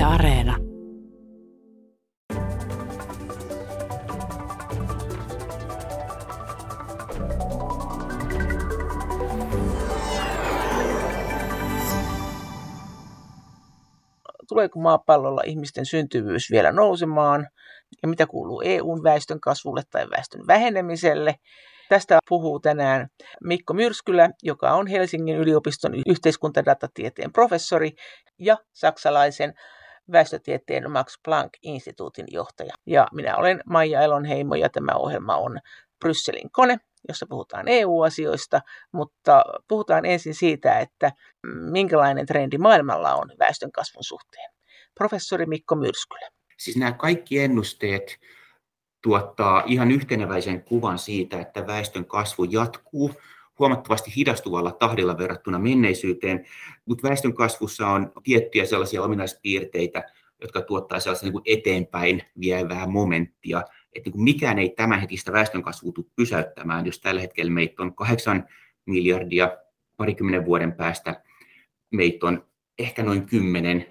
Yle Areena. Tuleeko maapallolla ihmisten syntyvyys vielä nousemaan? Ja mitä kuuluu EUn väestön kasvulle tai väestön vähenemiselle? Tästä puhuu tänään Mikko Myrskylä, joka on Helsingin yliopiston yhteiskuntadatatieteen professori ja saksalaisen väestötieteen Max Planck-instituutin johtaja. Ja minä olen Maija Elonheimo ja tämä ohjelma on Brysselin kone, jossa puhutaan EU-asioista, mutta puhutaan ensin siitä, että minkälainen trendi maailmalla on väestön kasvun suhteen. Professori Mikko Myrskylä. Siis nämä kaikki ennusteet tuottaa ihan yhteneväisen kuvan siitä, että väestön kasvu jatkuu huomattavasti hidastuvalla tahdilla verrattuna menneisyyteen, mutta väestön kasvussa on tiettyjä sellaisia ominaispiirteitä, jotka tuottaa sellaista niin kuin eteenpäin vievää momenttia, että niin mikään ei tämänhetkistä väestönkasvua tule pysäyttämään, jos tällä hetkellä meitä on 8 miljardia, parikymmenen vuoden päästä meitä on ehkä noin 10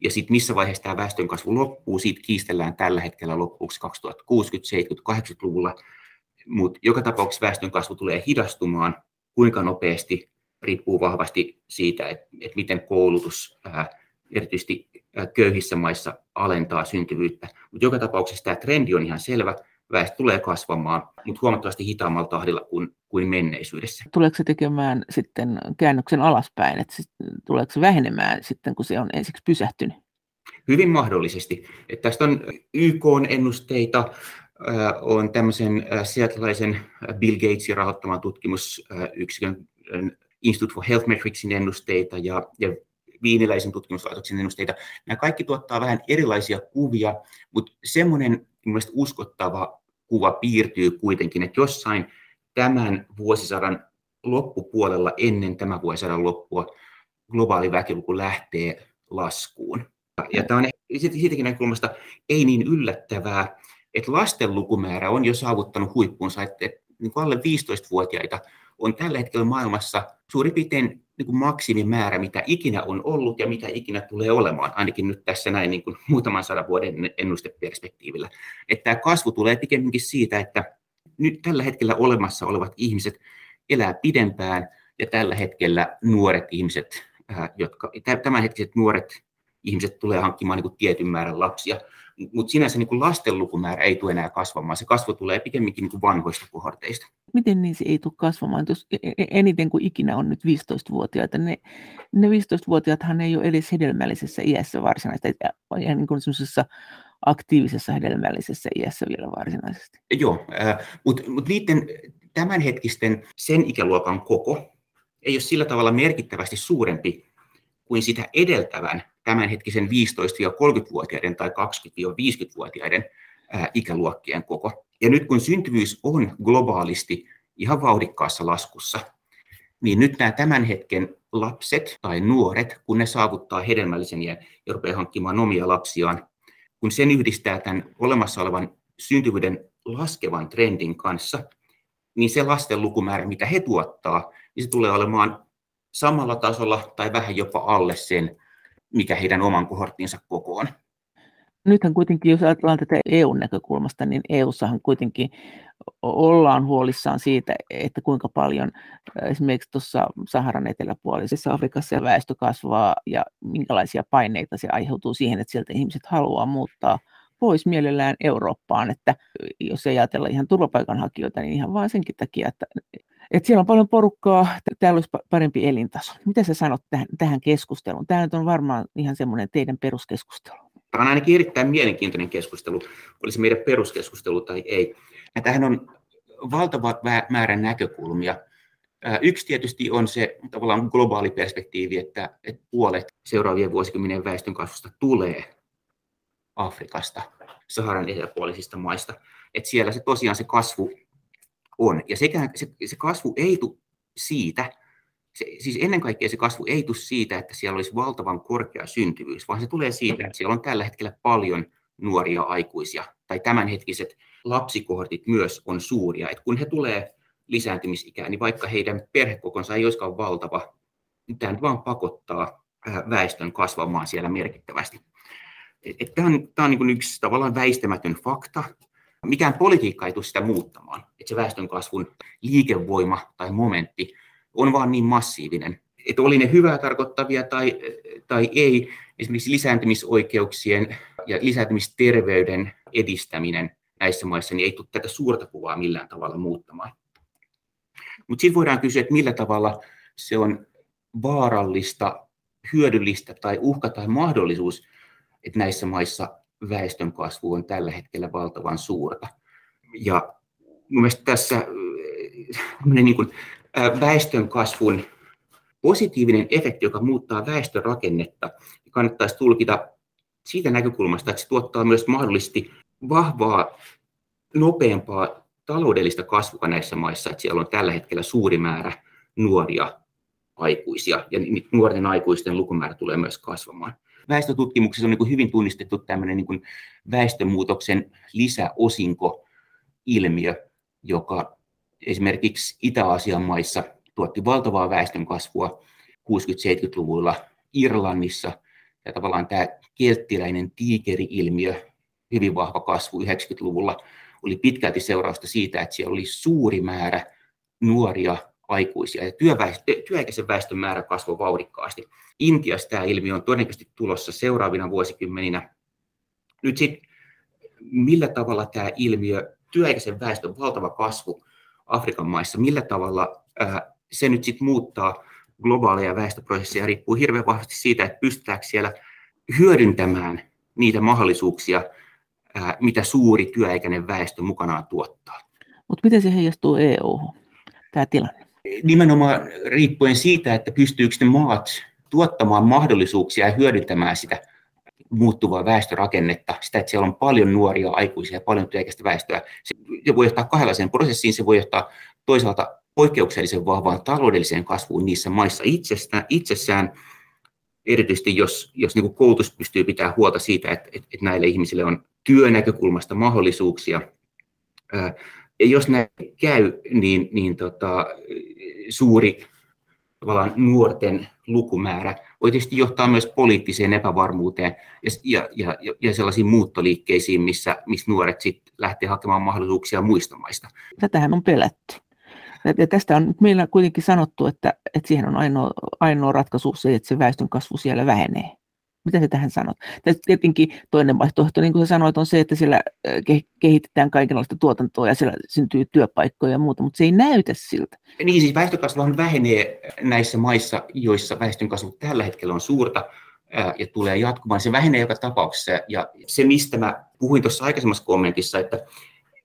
ja sitten missä vaiheessa tämä väestönkasvu loppuu, siitä kiistellään tällä hetkellä loppuksi 2060, 70, 80-luvulla, mutta joka tapauksessa väestönkasvu tulee hidastumaan, kuinka nopeasti riippuu vahvasti siitä, että, että miten koulutus ää, erityisesti köyhissä maissa alentaa syntyvyyttä. Mutta joka tapauksessa tämä trendi on ihan selvä, väestö tulee kasvamaan, mutta huomattavasti hitaammalla tahdilla kuin, kuin menneisyydessä. Tuleeko se tekemään sitten käännöksen alaspäin, että tuleeko se vähenemään sitten, kun se on ensiksi pysähtynyt? Hyvin mahdollisesti. Että tästä on YK-ennusteita, on tämmöisen sieltälaisen Bill Gatesin rahoittaman tutkimusyksikön Institute for Health Metricsin ennusteita ja, ja viiniläisen tutkimuslaitoksen ennusteita. Nämä kaikki tuottaa vähän erilaisia kuvia, mutta semmoinen uskottava kuva piirtyy kuitenkin, että jossain tämän vuosisadan loppupuolella ennen tämän vuosisadan loppua globaali väkiluku lähtee laskuun. Ja tämä on siitäkin näkökulmasta ei niin yllättävää, että lasten lukumäärä on jo saavuttanut huippuunsa, että, että niin alle 15-vuotiaita on tällä hetkellä maailmassa suurin piirtein niin kuin maksimimäärä, mitä ikinä on ollut ja mitä ikinä tulee olemaan, ainakin nyt tässä näin niin kuin muutaman sadan vuoden ennusteperspektiivillä. Että tämä kasvu tulee pikemminkin siitä, että nyt tällä hetkellä olemassa olevat ihmiset elää pidempään ja tällä hetkellä nuoret ihmiset, jotka, tämänhetkiset nuoret ihmiset tulee hankkimaan niin kuin tietyn määrän lapsia, mutta sinänsä niin kuin lasten lukumäärä ei tule enää kasvamaan. Se kasvu tulee pikemminkin niin kuin vanhoista kohorteista. Miten niin se ei tule kasvamaan? Jos e, e, eniten kuin ikinä on nyt 15-vuotiaita, ne, ne 15-vuotiaathan ei ole edes hedelmällisessä iässä varsinaisesti, ja niin kuin aktiivisessa hedelmällisessä iässä vielä varsinaisesti. Joo, äh, mutta mut niiden tämänhetkisten sen ikäluokan koko ei ole sillä tavalla merkittävästi suurempi kuin sitä edeltävän tämänhetkisen 15-30-vuotiaiden tai 20-50-vuotiaiden ikäluokkien koko. Ja nyt kun syntyvyys on globaalisti ihan vauhdikkaassa laskussa, niin nyt nämä tämän hetken lapset tai nuoret, kun ne saavuttaa hedelmällisen ja rupeaa hankkimaan omia lapsiaan, kun sen yhdistää tämän olemassa olevan syntyvyyden laskevan trendin kanssa, niin se lasten lukumäärä, mitä he tuottaa, niin se tulee olemaan samalla tasolla tai vähän jopa alle sen, mikä heidän oman kohorttinsa koko on. Nythän kuitenkin, jos ajatellaan tätä EU-näkökulmasta, niin EU-ssahan kuitenkin ollaan huolissaan siitä, että kuinka paljon esimerkiksi tuossa Saharan eteläpuolisessa Afrikassa väestö kasvaa ja minkälaisia paineita se aiheutuu siihen, että sieltä ihmiset haluaa muuttaa pois mielellään Eurooppaan, että jos ei ajatella ihan turvapaikanhakijoita, niin ihan vain senkin takia, että että siellä on paljon porukkaa, täällä olisi parempi elintaso. Mitä sä sanot tähän, tähän keskusteluun? Tämä nyt on varmaan ihan semmoinen teidän peruskeskustelu. Tämä on ainakin erittäin mielenkiintoinen keskustelu, olisi meidän peruskeskustelu tai ei. Ja tähän on valtava määrä näkökulmia. Yksi tietysti on se tavallaan globaali perspektiivi, että, että puolet seuraavien vuosikymmenien väestönkasvusta tulee Afrikasta, Saharan eteläpuolisista maista. Että siellä se tosiaan se kasvu on. Ja sekä, se, se kasvu ei tule siitä, se, siis ennen kaikkea se kasvu ei tule siitä, että siellä olisi valtavan korkea syntyvyys, vaan se tulee siitä, että siellä on tällä hetkellä paljon nuoria aikuisia, tai tämänhetkiset lapsikohortit myös on suuria. että kun he tulee lisääntymisikään, niin vaikka heidän perhekokonsa ei olisikaan valtava, niin tämä vaan pakottaa väestön kasvamaan siellä merkittävästi. Tämä on, tämä on niin yksi tavallaan väistämätön fakta. Mikään politiikka ei tule sitä muuttamaan, että se väestönkasvun liikevoima tai momentti on vaan niin massiivinen, että oli ne hyvää tarkoittavia tai, tai ei, esimerkiksi lisääntymisoikeuksien ja lisääntymisterveyden edistäminen näissä maissa, niin ei tule tätä suurta kuvaa millään tavalla muuttamaan. Mutta sitten voidaan kysyä, että millä tavalla se on vaarallista, hyödyllistä tai uhka tai mahdollisuus, että näissä maissa väestön kasvu on tällä hetkellä valtavan suurta. Ja mielestäni tässä niin kuin, väestön kasvun positiivinen efekti, joka muuttaa väestörakennetta, kannattaisi tulkita siitä näkökulmasta, että se tuottaa myös mahdollisesti vahvaa, nopeampaa taloudellista kasvua näissä maissa, että siellä on tällä hetkellä suuri määrä nuoria aikuisia, ja nuorten aikuisten lukumäärä tulee myös kasvamaan. Väestötutkimuksessa on niin hyvin tunnistettu tämmöinen niin väestömuutoksen lisäosinko-ilmiö, joka esimerkiksi Itä-Aasian maissa tuotti valtavaa väestönkasvua 60-70-luvulla Irlannissa, ja tavallaan tämä kelttiläinen tiikeri-ilmiö, hyvin vahva kasvu 90-luvulla, oli pitkälti seurausta siitä, että siellä oli suuri määrä nuoria aikuisia ja työikäisen väestön määrä kasvoi vauhdikkaasti. Intiassa tämä ilmiö on todennäköisesti tulossa seuraavina vuosikymmeninä. Nyt sitten, millä tavalla tämä ilmiö, työikäisen väestön valtava kasvu Afrikan maissa, millä tavalla ää, se nyt sitten muuttaa globaaleja väestöprosesseja, riippuu hirveän vahvasti siitä, että pystytäänkö siellä hyödyntämään niitä mahdollisuuksia, ää, mitä suuri työikäinen väestö mukanaan tuottaa. Mutta miten se heijastuu EU, tämä tilanne? Nimenomaan riippuen siitä, että pystyykö ne maat tuottamaan mahdollisuuksia ja hyödyntämään sitä muuttuvaa väestörakennetta, sitä, että siellä on paljon nuoria aikuisia ja paljon työikäistä väestöä. Se voi johtaa kahdenlaiseen prosessiin, se voi johtaa toisaalta poikkeuksellisen vahvaan taloudelliseen kasvuun niissä maissa itsestään, itsessään, erityisesti jos, jos niin koulutus pystyy pitämään huolta siitä, että, että, että näille ihmisille on työnäkökulmasta mahdollisuuksia. Ja jos näin käy, niin, niin tota, suuri tavallaan nuorten lukumäärä voi tietysti johtaa myös poliittiseen epävarmuuteen ja, ja, ja, ja sellaisiin muuttoliikkeisiin, missä, missä nuoret sitten lähtee hakemaan mahdollisuuksia muista maista. Tätähän on pelätty. Ja tästä on meillä kuitenkin sanottu, että, että siihen on ainoa, ainoa ratkaisu se, että se väestön kasvu siellä vähenee. Mitä sä tähän sanot? Tietenkin toinen vaihtoehto, niin kuin sä sanoit, on se, että siellä kehitetään kaikenlaista tuotantoa ja siellä syntyy työpaikkoja ja muuta, mutta se ei näytä siltä. Niin siis väestönkasvuhan vähenee näissä maissa, joissa väestönkasvu tällä hetkellä on suurta ja tulee jatkumaan. Se vähenee joka tapauksessa ja se, mistä mä puhuin tuossa aikaisemmassa kommentissa, että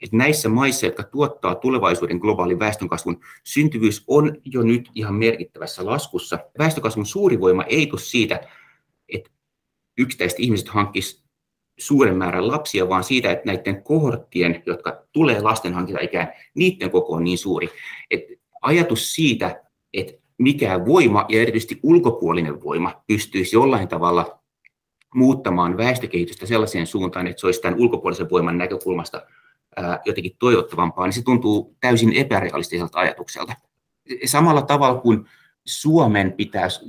että näissä maissa, jotka tuottaa tulevaisuuden globaalin väestönkasvun, syntyvyys on jo nyt ihan merkittävässä laskussa. Väestönkasvun suuri voima ei tule siitä, yksittäiset ihmiset hankkisivat suuren määrän lapsia, vaan siitä, että näiden kohorttien, jotka tulee lastenhankintaikään, niiden koko on niin suuri. että ajatus siitä, että mikä voima ja erityisesti ulkopuolinen voima pystyisi jollain tavalla muuttamaan väestökehitystä sellaiseen suuntaan, että se olisi tämän ulkopuolisen voiman näkökulmasta jotenkin toivottavampaa, niin se tuntuu täysin epärealistiselta ajatukselta. Samalla tavalla kuin Suomen pitäisi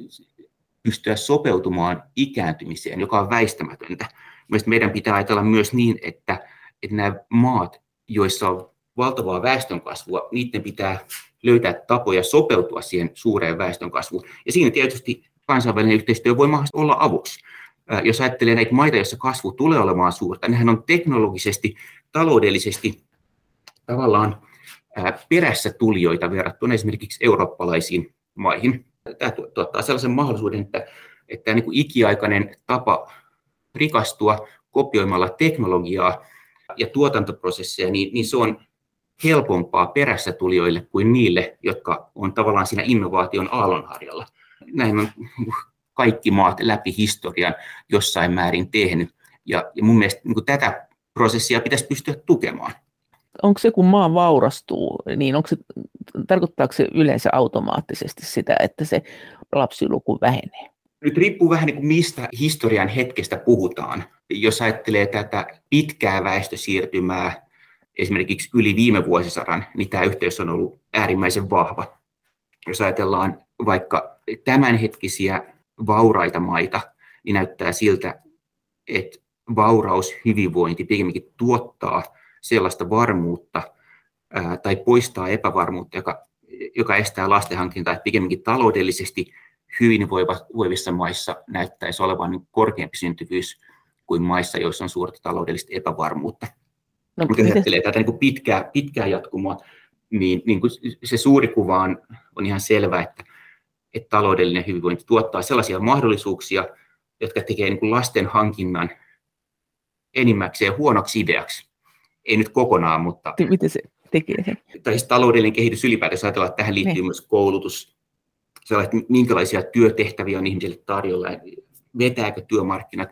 pystyä sopeutumaan ikääntymiseen, joka on väistämätöntä. Mielestäni meidän pitää ajatella myös niin, että, että nämä maat, joissa on valtavaa väestönkasvua, niiden pitää löytää tapoja sopeutua siihen suureen väestönkasvuun. Ja siinä tietysti kansainvälinen yhteistyö voi mahdollisesti olla avuksi. Jos ajattelee näitä maita, joissa kasvu tulee olemaan suurta, nehän on teknologisesti taloudellisesti tavallaan perässä tulijoita verrattuna esimerkiksi eurooppalaisiin maihin. Tämä tuottaa sellaisen mahdollisuuden, että, että niin kuin ikiaikainen tapa rikastua kopioimalla teknologiaa ja tuotantoprosesseja, niin, niin se on helpompaa perässä tulijoille kuin niille, jotka on tavallaan siinä innovaation aallonharjalla. Näin on kaikki maat läpi historian jossain määrin tehnyt. Ja, ja mun mielestä niin tätä prosessia pitäisi pystyä tukemaan. Onko se, kun maa vaurastuu, niin onko se, tarkoittaako se yleensä automaattisesti sitä, että se lapsiluku vähenee? Nyt riippuu vähän niin kuin mistä historian hetkestä puhutaan. Jos ajattelee tätä pitkää väestösiirtymää, esimerkiksi yli viime vuosisadan, niin tämä yhteys on ollut äärimmäisen vahva. Jos ajatellaan vaikka tämänhetkisiä vauraita maita, niin näyttää siltä, että vauraus, hyvinvointi pikemminkin tuottaa sellaista varmuutta ää, tai poistaa epävarmuutta, joka, joka estää lastenhankintaa, että pikemminkin taloudellisesti hyvinvoivissa maissa näyttäisi olevan niin korkeampi syntyvyys kuin maissa, joissa on suurta taloudellista epävarmuutta. No, Mutta jos ajattelee tätä niin pitkää, pitkää jatkumoa, niin, niin kuin se suuri kuva on, on ihan selvä, että, että taloudellinen hyvinvointi tuottaa sellaisia mahdollisuuksia, jotka tekee niin kuin lasten hankinnan enimmäkseen huonoksi ideaksi. Ei nyt kokonaan, mutta... Miten se tekee sen? Tai siis taloudellinen kehitys ylipäätään, ajatellaan, että tähän liittyy ne. Niin. myös koulutus, sellaiset, minkälaisia työtehtäviä on ihmisille tarjolla, vetääkö työmarkkinat.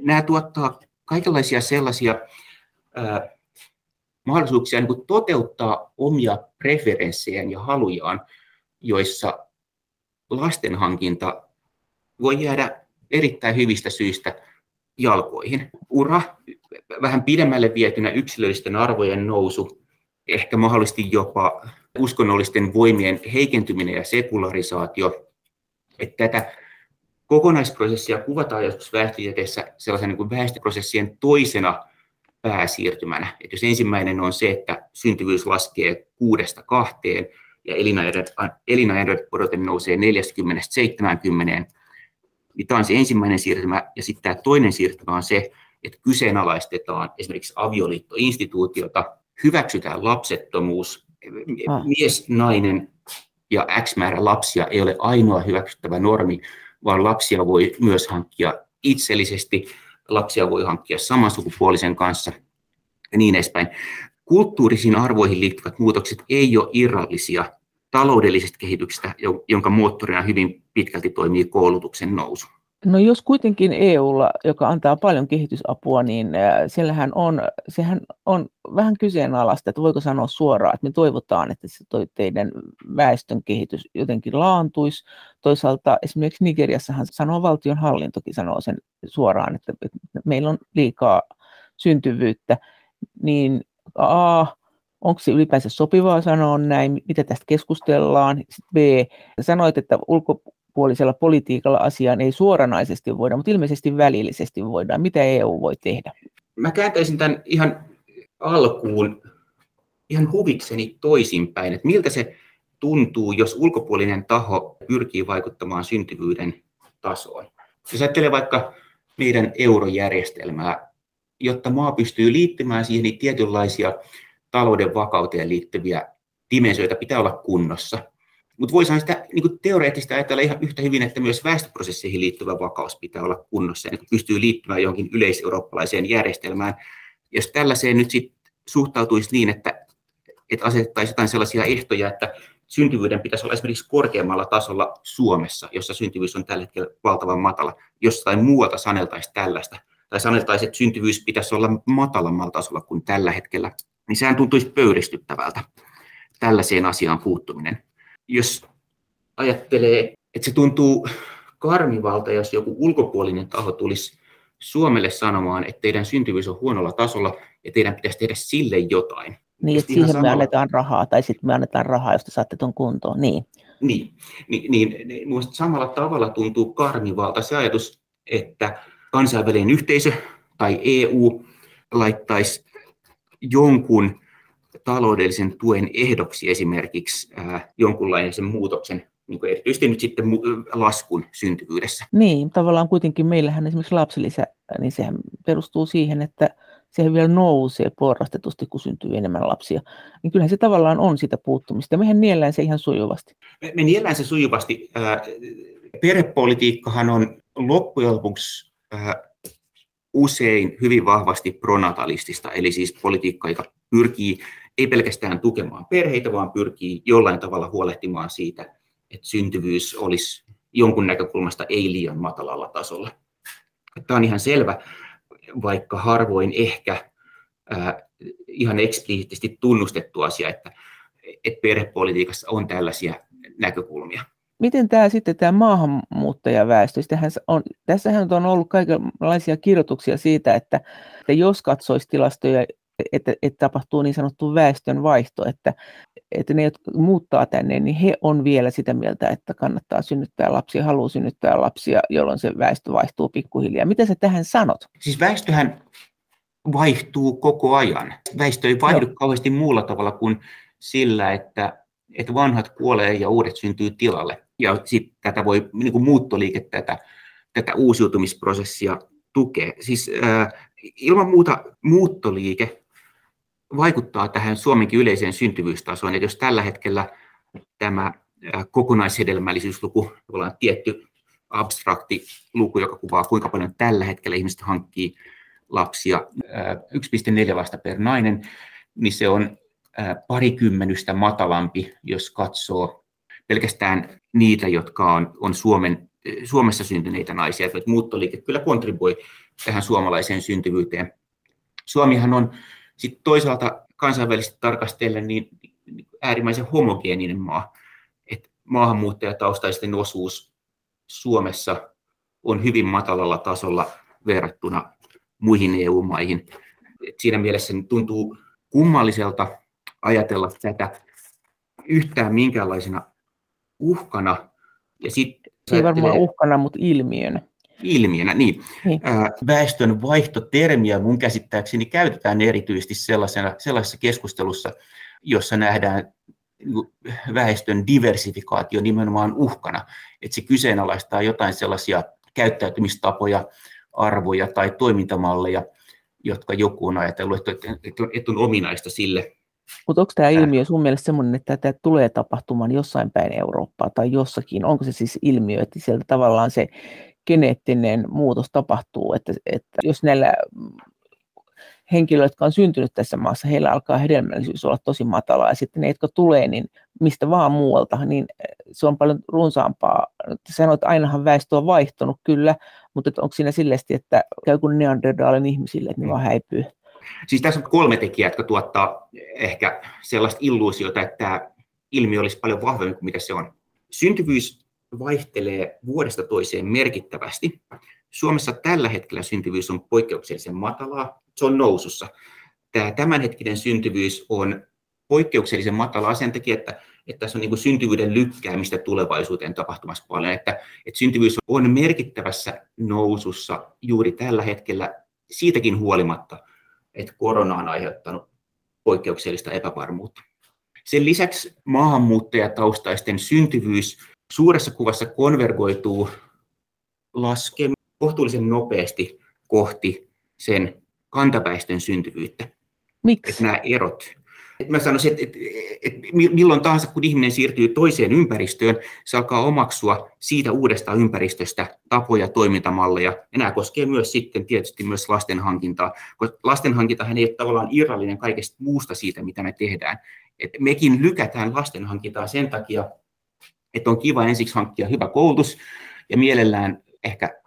Nämä tuottaa kaikenlaisia sellaisia mahdollisuuksia niin kuin toteuttaa omia preferenssejään ja halujaan, joissa lastenhankinta voi jäädä erittäin hyvistä syistä jalkoihin. Ura, vähän pidemmälle vietynä yksilöllisten arvojen nousu, ehkä mahdollisesti jopa uskonnollisten voimien heikentyminen ja sekularisaatio, että tätä kokonaisprosessia kuvataan joskus väestötieteessä sellaisen niin kuin väestöprosessien toisena pääsiirtymänä. Että jos ensimmäinen on se, että syntyvyys laskee kuudesta kahteen ja elinajan odote nousee 40-70, niin tämä on se ensimmäinen siirtymä. Ja sitten tämä toinen siirtymä on se, että kyseenalaistetaan esimerkiksi avioliittoinstituutiota, hyväksytään lapsettomuus, ah. mies, nainen ja X määrä lapsia ei ole ainoa hyväksyttävä normi, vaan lapsia voi myös hankkia itsellisesti, lapsia voi hankkia samansukupuolisen kanssa ja niin edespäin. Kulttuurisiin arvoihin liittyvät muutokset ei ole irrallisia taloudellisesta kehityksestä, jonka moottorina hyvin pitkälti toimii koulutuksen nousu. No jos kuitenkin EUlla, joka antaa paljon kehitysapua, niin äh, siellähän on, sehän on vähän kyseenalaista, että voiko sanoa suoraan, että me toivotaan, että se toi teidän väestön kehitys jotenkin laantuisi. Toisaalta esimerkiksi Nigeriassahan sanoo valtion hallintokin sanoo sen suoraan, että, että meillä on liikaa syntyvyyttä, niin A, onko se ylipäänsä sopivaa sanoa näin, mitä tästä keskustellaan. Sitten B, sanoit, että ulko, puolisella politiikalla asiaan ei suoranaisesti voida, mutta ilmeisesti välillisesti voidaan. Mitä EU voi tehdä? Mä kääntäisin tämän ihan alkuun ihan huvikseni toisinpäin, että miltä se tuntuu, jos ulkopuolinen taho pyrkii vaikuttamaan syntyvyyden tasoon. Jos ajattelee vaikka meidän eurojärjestelmää, jotta maa pystyy liittymään siihen, niin tietynlaisia talouden vakauteen liittyviä dimensioita pitää olla kunnossa. Mutta voisi sitä niin kuin teoreettisesti ajatella ihan yhtä hyvin, että myös väestöprosesseihin liittyvä vakaus pitää olla kunnossa, ja niin pystyy liittymään johonkin yleiseurooppalaiseen järjestelmään. Jos tällaiseen nyt sit suhtautuisi niin, että, että asetettaisiin jotain sellaisia ehtoja, että syntyvyyden pitäisi olla esimerkiksi korkeammalla tasolla Suomessa, jossa syntyvyys on tällä hetkellä valtavan matala, jostain muualta saneltaisiin tällaista, tai saneltaisiin, että syntyvyys pitäisi olla matalammalla tasolla kuin tällä hetkellä, niin sehän tuntuisi pöyristyttävältä tällaiseen asiaan puuttuminen jos ajattelee, että se tuntuu karmivalta, jos joku ulkopuolinen taho tulisi Suomelle sanomaan, että teidän syntyvyys on huonolla tasolla ja teidän pitäisi tehdä sille jotain. Niin, että siihen samalla... me annetaan rahaa, tai sitten me annetaan rahaa, jos te saatte tuon kuntoon. Niin. Niin, niin, niin, niin samalla tavalla tuntuu karmivalta se ajatus, että kansainvälinen yhteisö tai EU laittaisi jonkun taloudellisen tuen ehdoksi esimerkiksi ää, jonkunlaisen muutoksen, niin kuin erityisesti nyt sitten laskun syntyvyydessä. Niin, tavallaan kuitenkin meillähän esimerkiksi lapsilisä, niin sehän perustuu siihen, että sehän vielä nousee porrastetusti, kun syntyy enemmän lapsia. Niin kyllähän se tavallaan on sitä puuttumista. Mehän niellään se ihan sujuvasti. Me, me niellään se sujuvasti. Perhepolitiikkahan on loppujen lopuksi usein hyvin vahvasti pronatalistista, eli siis politiikka, joka pyrkii ei pelkästään tukemaan perheitä, vaan pyrkii jollain tavalla huolehtimaan siitä, että syntyvyys olisi jonkun näkökulmasta ei liian matalalla tasolla. Tämä on ihan selvä, vaikka harvoin ehkä ihan eksplisiittisesti tunnustettu asia, että, että perhepolitiikassa on tällaisia näkökulmia. Miten tämä sitten tämä maahanmuuttajaväestö, on, tässähän on ollut kaikenlaisia kirjoituksia siitä, että, että jos katsoisi tilastoja että, että tapahtuu niin sanottu väestön vaihto, että, että ne, jotka muuttaa tänne, niin he on vielä sitä mieltä, että kannattaa synnyttää lapsia, haluaa synnyttää lapsia, jolloin se väestö vaihtuu pikkuhiljaa. Mitä sä tähän sanot? Siis väestöhän vaihtuu koko ajan. Väestö ei vaihdu Joo. kauheasti muulla tavalla kuin sillä, että, että vanhat kuolee ja uudet syntyy tilalle. Ja sitten tätä voi niin kuin muuttoliike tätä, tätä uusiutumisprosessia tukea. Siis äh, ilman muuta muuttoliike vaikuttaa tähän Suomenkin yleiseen syntyvyystasoon. että jos tällä hetkellä tämä kokonaishedelmällisyysluku, jolla on tietty abstrakti luku, joka kuvaa kuinka paljon tällä hetkellä ihmiset hankkii lapsia, 1,4 lasta per nainen, niin se on parikymmenystä matalampi, jos katsoo pelkästään niitä, jotka on, on Suomen, Suomessa syntyneitä naisia. Että muuttoliike kyllä kontribuoi tähän suomalaiseen syntyvyyteen. Suomihan on sitten toisaalta kansainvälisesti tarkastellen niin äärimmäisen homogeeninen maa. Et maahanmuuttajataustaisten osuus Suomessa on hyvin matalalla tasolla verrattuna muihin EU-maihin. Et siinä mielessä tuntuu kummalliselta ajatella tätä yhtään minkäänlaisena uhkana. Ja sit Se ei varmaan uhkana, mutta ilmiönä ilmiönä. Niin. niin. Väestön vaihtotermiä mun käsittääkseni käytetään erityisesti sellaisena, sellaisessa keskustelussa, jossa nähdään väestön diversifikaatio nimenomaan uhkana, että se kyseenalaistaa jotain sellaisia käyttäytymistapoja, arvoja tai toimintamalleja, jotka joku on ajatellut, että on ominaista sille. Mutta onko tämä ilmiö sun mielestä sellainen, että tämä tulee tapahtumaan jossain päin Eurooppaa tai jossakin? Onko se siis ilmiö, että sieltä tavallaan se geneettinen muutos tapahtuu, että, että jos näillä henkilöillä, jotka on syntynyt tässä maassa, heillä alkaa hedelmällisyys olla tosi matala, ja sitten ne, jotka tulee, niin mistä vaan muualta, niin se on paljon runsaampaa. Sanoit, että ainahan väestö on vaihtunut kyllä, mutta onko siinä silleesti, että käy kuin neandertaalin ihmisille, että ne vaan häipyy? Siis tässä on kolme tekijää, jotka tuottaa ehkä sellaista illuusiota, että tämä ilmiö olisi paljon vahvempi kuin mitä se on. Syntyvyys vaihtelee vuodesta toiseen merkittävästi. Suomessa tällä hetkellä syntyvyys on poikkeuksellisen matalaa, se on nousussa. Tämä tämänhetkinen syntyvyys on poikkeuksellisen matalaa sen takia, että, että tässä on niin syntyvyyden lykkäämistä tulevaisuuteen tapahtumassa paljon, että, että syntyvyys on merkittävässä nousussa juuri tällä hetkellä siitäkin huolimatta, että korona on aiheuttanut poikkeuksellista epävarmuutta. Sen lisäksi maahanmuuttajataustaisten syntyvyys suuressa kuvassa konvergoituu laskemaan kohtuullisen nopeasti kohti sen kantaväestön syntyvyyttä. Miksi? Että nämä erot. Mä sanoisin, että, että, että milloin tahansa, kun ihminen siirtyy toiseen ympäristöön, se alkaa omaksua siitä uudesta ympäristöstä tapoja, toimintamalleja. Ja nämä koskee myös sitten tietysti myös lastenhankintaa, koska lastenhankintahan ei ole tavallaan irrallinen kaikesta muusta siitä, mitä me tehdään. Et mekin lykätään lastenhankintaa sen takia, että on kiva ensiksi hankkia hyvä koulutus ja mielellään ehkä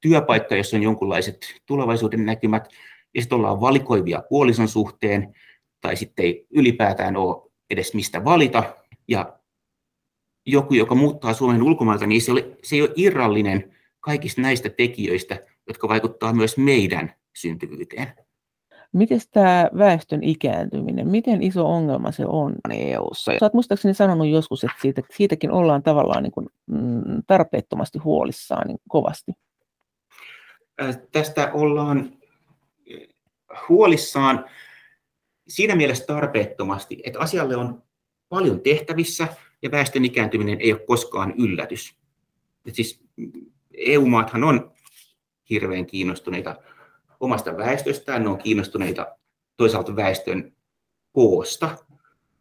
työpaikka, jossa on jonkunlaiset tulevaisuuden näkymät, ja sitten ollaan valikoivia puolison suhteen, tai sitten ei ylipäätään ole edes mistä valita, ja joku, joka muuttaa Suomen ulkomailta, niin se, oli, se ei ole irrallinen kaikista näistä tekijöistä, jotka vaikuttaa myös meidän syntyvyyteen. Miten tämä väestön ikääntyminen, miten iso ongelma se on EU-ssa? Sä oot muistaakseni sanonut joskus, että siitä, siitäkin ollaan tavallaan niin kuin, mm, tarpeettomasti huolissaan niin kovasti. Tästä ollaan huolissaan siinä mielessä tarpeettomasti, että asialle on paljon tehtävissä ja väestön ikääntyminen ei ole koskaan yllätys. Et siis EU-maathan on hirveän kiinnostuneita omasta väestöstään, ne on kiinnostuneita toisaalta väestön koosta.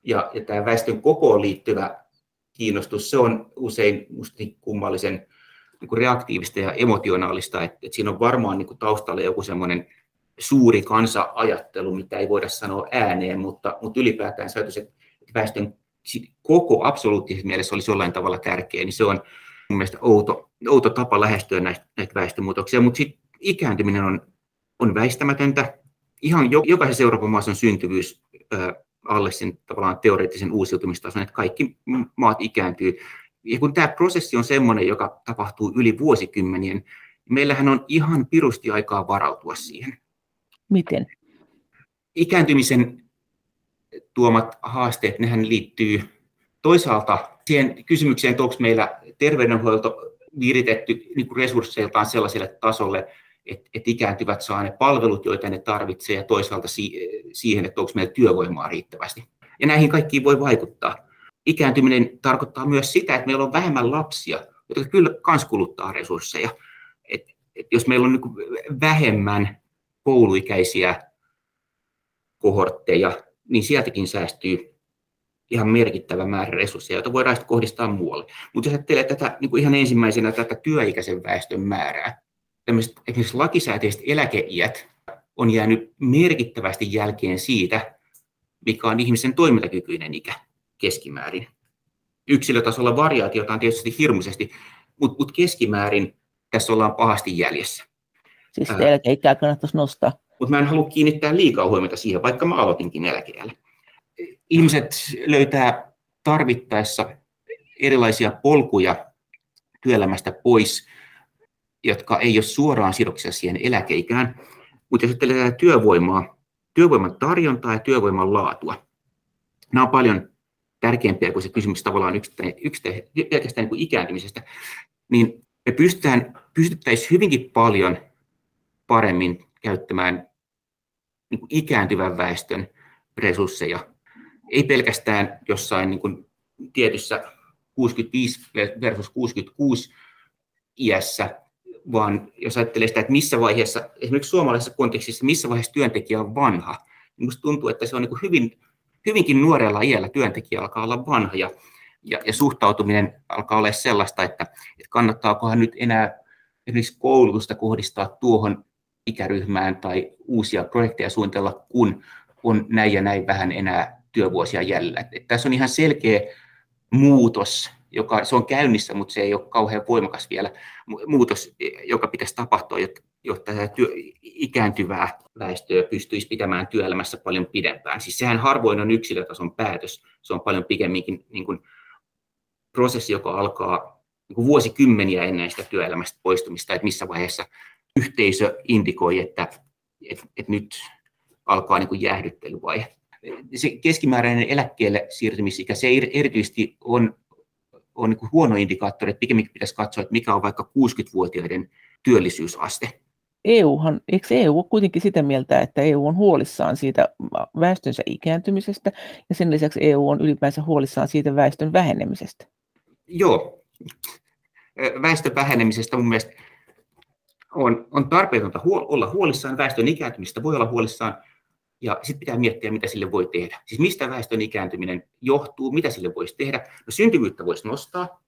Ja, ja tämä väestön kokoon liittyvä kiinnostus, se on usein musta niin kummallisen niin kuin reaktiivista ja emotionaalista, että, että siinä on varmaan niin kuin taustalla joku semmoinen suuri kansa-ajattelu, mitä ei voida sanoa ääneen, mutta, mutta ylipäätään se ajatus, että väestön koko absoluuttisessa mielessä olisi jollain tavalla tärkeä, niin se on mun mielestä outo, outo tapa lähestyä näitä, näitä väestömuutoksia, mutta sitten ikääntyminen on on väistämätöntä. Ihan jokaisessa Euroopan maassa on syntyvyys alle sen tavallaan teoreettisen uusiutumistason, että kaikki maat ikääntyy. Ja kun tämä prosessi on sellainen, joka tapahtuu yli vuosikymmenien, niin meillähän on ihan pirusti aikaa varautua siihen. Miten? ikääntymisen tuomat haasteet, nehän liittyy toisaalta siihen kysymykseen, että onko meillä terveydenhuolto viritetty niin resursseiltaan sellaiselle tasolle, että, että ikääntyvät saa ne palvelut, joita ne tarvitsee, ja toisaalta siihen, että onko meillä työvoimaa riittävästi. Ja näihin kaikkiin voi vaikuttaa. Ikääntyminen tarkoittaa myös sitä, että meillä on vähemmän lapsia, jotka kyllä myös kuluttaa resursseja. Et, et jos meillä on niin vähemmän kouluikäisiä kohortteja, niin sieltäkin säästyy ihan merkittävä määrä resursseja, joita voidaan sitten kohdistaa muualle. Mutta jos ajattelee tätä niin kuin ihan ensimmäisenä tätä työikäisen väestön määrää, tämmöiset esimerkiksi lakisääteiset eläkeiät on jäänyt merkittävästi jälkeen siitä, mikä on ihmisen toimintakykyinen ikä keskimäärin. Yksilötasolla variaatiota on tietysti hirmuisesti, mutta mut keskimäärin tässä ollaan pahasti jäljessä. Siis eläkeikää kannattaisi nostaa. Mutta mä en halua kiinnittää liikaa huomiota siihen, vaikka mä aloitinkin eläkeellä. Ihmiset löytää tarvittaessa erilaisia polkuja työelämästä pois, jotka ei ole suoraan sidoksia siihen eläkeikään. Mutta jos ajattelee työvoimaa, työvoiman tarjontaa ja työvoiman laatua, nämä on paljon tärkeämpiä kuin se kysymys tavallaan yksittäin, pelkästään niin ikääntymisestä, niin me pystytään, pystyttäisiin hyvinkin paljon paremmin käyttämään niin kuin ikääntyvän väestön resursseja. Ei pelkästään jossain niin kuin tietyssä 65 versus 66 iässä, vaan jos ajattelee sitä, että missä vaiheessa, esimerkiksi suomalaisessa kontekstissa, missä vaiheessa työntekijä on vanha, niin minusta tuntuu, että se on niin hyvin, hyvinkin nuorella iällä työntekijä alkaa olla vanha ja, ja, ja suhtautuminen alkaa olla sellaista, että, että kannattaakohan nyt enää esimerkiksi koulutusta kohdistaa tuohon ikäryhmään tai uusia projekteja suunnitella, kun on näin ja näin vähän enää työvuosia jäljellä. Että tässä on ihan selkeä muutos, joka se on käynnissä, mutta se ei ole kauhean voimakas vielä muutos, joka pitäisi tapahtua, jotta työ, ikääntyvää väestöä pystyisi pitämään työelämässä paljon pidempään. Siis sehän harvoin on yksilötason päätös, se on paljon pikemminkin niin kuin prosessi, joka alkaa niin kuin vuosikymmeniä ennen sitä työelämästä poistumista, että missä vaiheessa yhteisö indikoi, että, että, että nyt alkaa niin kuin jäähdyttelyvaihe. Se keskimääräinen eläkkeelle siirtymisikä, se erityisesti on, on niin kuin huono indikaattori, että pikemminkin pitäisi katsoa, että mikä on vaikka 60-vuotiaiden työllisyysaste. EUhan, eikö EU ole kuitenkin sitä mieltä, että EU on huolissaan siitä väestönsä ikääntymisestä ja sen lisäksi EU on ylipäänsä huolissaan siitä väestön vähenemisestä? Joo. Väestön vähenemisestä mun mielestä on, on tarpeetonta huol- olla huolissaan väestön ikääntymistä, voi olla huolissaan, ja sitten pitää miettiä, mitä sille voi tehdä. Siis mistä väestön ikääntyminen johtuu, mitä sille voisi tehdä. No syntyvyyttä voisi nostaa,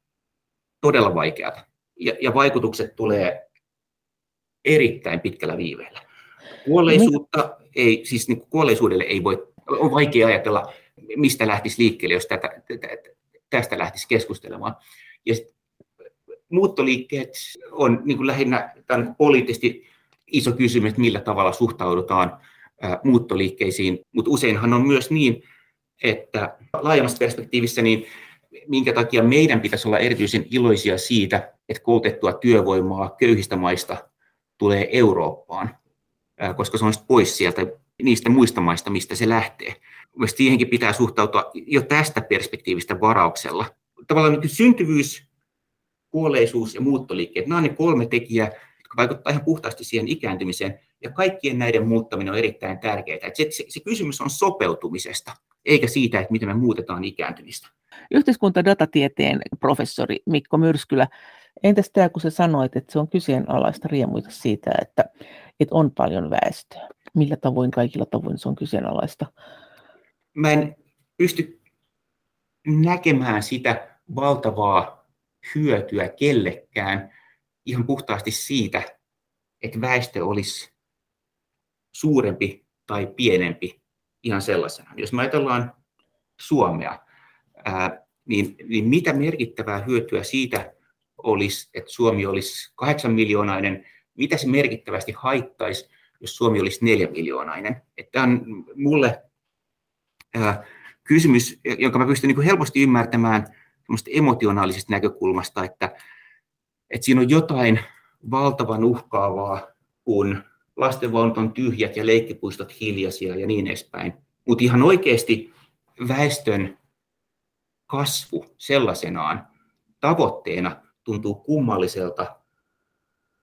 todella vaikeata, ja, ja vaikutukset tulee erittäin pitkällä viiveellä. Kuolleisuutta ei, siis niin kuolleisuudelle ei voi, on vaikea ajatella, mistä lähtisi liikkeelle, jos tätä, tästä lähtisi keskustelemaan. Ja sit muuttoliikkeet on niin kuin lähinnä tämän poliittisesti iso kysymys, että millä tavalla suhtaudutaan muuttoliikkeisiin, mutta useinhan on myös niin, että laajemmassa perspektiivissä niin minkä takia meidän pitäisi olla erityisen iloisia siitä, että koulutettua työvoimaa köyhistä maista tulee Eurooppaan, koska se on pois sieltä niistä muista maista, mistä se lähtee. Mielestäni siihenkin pitää suhtautua jo tästä perspektiivistä varauksella. Tavallaan niin syntyvyys kuolleisuus ja muuttoliikkeet, nämä on ne kolme tekijää, jotka vaikuttavat ihan puhtaasti siihen ikääntymiseen, ja kaikkien näiden muuttaminen on erittäin tärkeää. se, se, se kysymys on sopeutumisesta, eikä siitä, että miten me muutetaan ikääntymistä. Yhteiskuntadatatieteen professori Mikko Myrskylä, entäs tämä, kun sä sanoit, että se on kyseenalaista riemuita siitä, että, että on paljon väestöä? Millä tavoin, kaikilla tavoin se on kyseenalaista? Mä en pysty näkemään sitä valtavaa hyötyä kellekään ihan puhtaasti siitä, että väestö olisi suurempi tai pienempi ihan sellaisena. Jos me ajatellaan Suomea, niin, niin mitä merkittävää hyötyä siitä olisi, että Suomi olisi kahdeksan miljoonainen, mitä se merkittävästi haittaisi, jos Suomi olisi neljä miljoonainen. Tämä on mulle kysymys, jonka mä pystyn niin helposti ymmärtämään emotionaalisesta näkökulmasta, että, että siinä on jotain valtavan uhkaavaa, kun lastenvaunut on tyhjät ja leikkipuistot hiljaisia ja niin edespäin. Mutta ihan oikeasti väestön kasvu sellaisenaan tavoitteena tuntuu kummalliselta.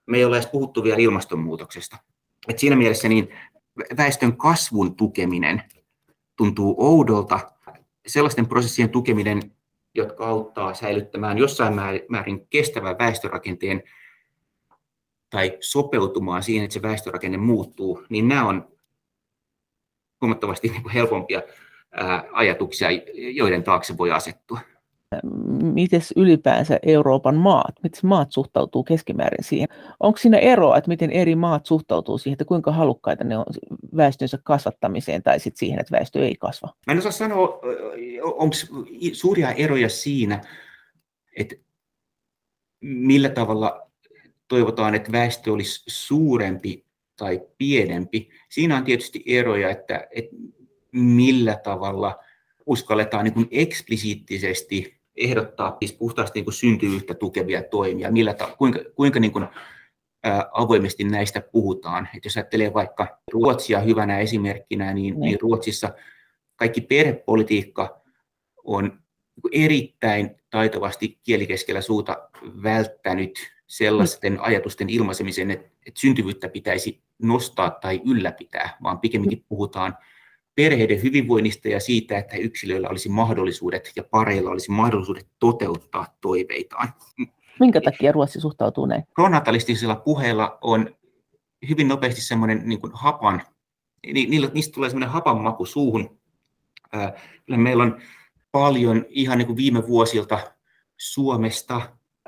Me ei ole edes puhuttu vielä ilmastonmuutoksesta. Et siinä mielessä niin väestön kasvun tukeminen tuntuu oudolta. Sellaisten prosessien tukeminen, jotka auttaa säilyttämään jossain määrin kestävän väestörakenteen tai sopeutumaan siihen, että se väestörakenne muuttuu, niin nämä on huomattavasti niin helpompia ajatuksia, joiden taakse voi asettua. Miten ylipäänsä Euroopan maat, miten maat suhtautuu keskimäärin siihen? Onko siinä eroa, että miten eri maat suhtautuu siihen, että kuinka halukkaita ne on väestönsä kasvattamiseen tai sitten siihen, että väestö ei kasva? Mä en osaa sanoa, onko suuria eroja siinä, että millä tavalla toivotaan, että väestö olisi suurempi tai pienempi. Siinä on tietysti eroja, että, että millä tavalla uskalletaan niin kuin eksplisiittisesti ehdottaa siis puhtaasti niin kuin syntyvyyttä tukevia toimia, millä ta- kuinka, kuinka niin kuin, ää, avoimesti näistä puhutaan. Et jos ajattelee vaikka Ruotsia hyvänä esimerkkinä, niin, niin. niin Ruotsissa kaikki perhepolitiikka on niin erittäin taitavasti kielikeskellä suuta välttänyt sellaisten mm. ajatusten ilmaisemisen, että, että syntyvyyttä pitäisi nostaa tai ylläpitää, vaan pikemminkin mm. puhutaan perheiden hyvinvoinnista ja siitä, että yksilöillä olisi mahdollisuudet ja pareilla olisi mahdollisuudet toteuttaa toiveitaan. Minkä takia Ruotsi suhtautuu näin? Pronatalistisilla puheilla on hyvin nopeasti semmoinen niin kuin hapan, niillä, niistä tulee semmoinen hapan maku suuhun. Kyllä meillä on paljon ihan niin kuin viime vuosilta Suomesta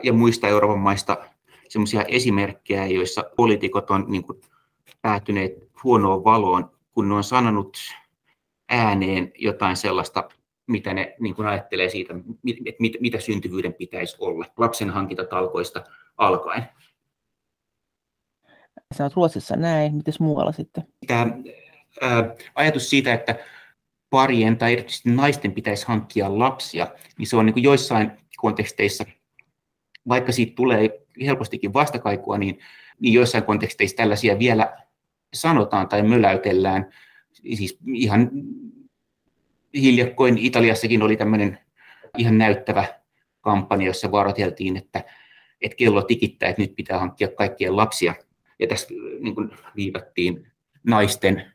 ja muista Euroopan maista semmoisia esimerkkejä, joissa poliitikot on niin kuin päätyneet huonoon valoon, kun ne on sanonut ääneen jotain sellaista, mitä ne niin kuin ajattelee siitä, että mit, mitä syntyvyyden pitäisi olla lapsen hankintatalkoista alkaen. Sä oot Ruotsissa näin, miten muualla sitten? Tämä ää, ajatus siitä, että parien tai erityisesti naisten pitäisi hankkia lapsia, niin se on niin kuin joissain konteksteissa, vaikka siitä tulee helpostikin vastakaikua, niin, niin joissain konteksteissa tällaisia vielä sanotaan tai möläytellään, siis ihan hiljakkoin Italiassakin oli tämmöinen ihan näyttävä kampanja, jossa varoiteltiin, että, että kello tikittää, että nyt pitää hankkia kaikkien lapsia. Ja tässä niin kuin viivattiin naisten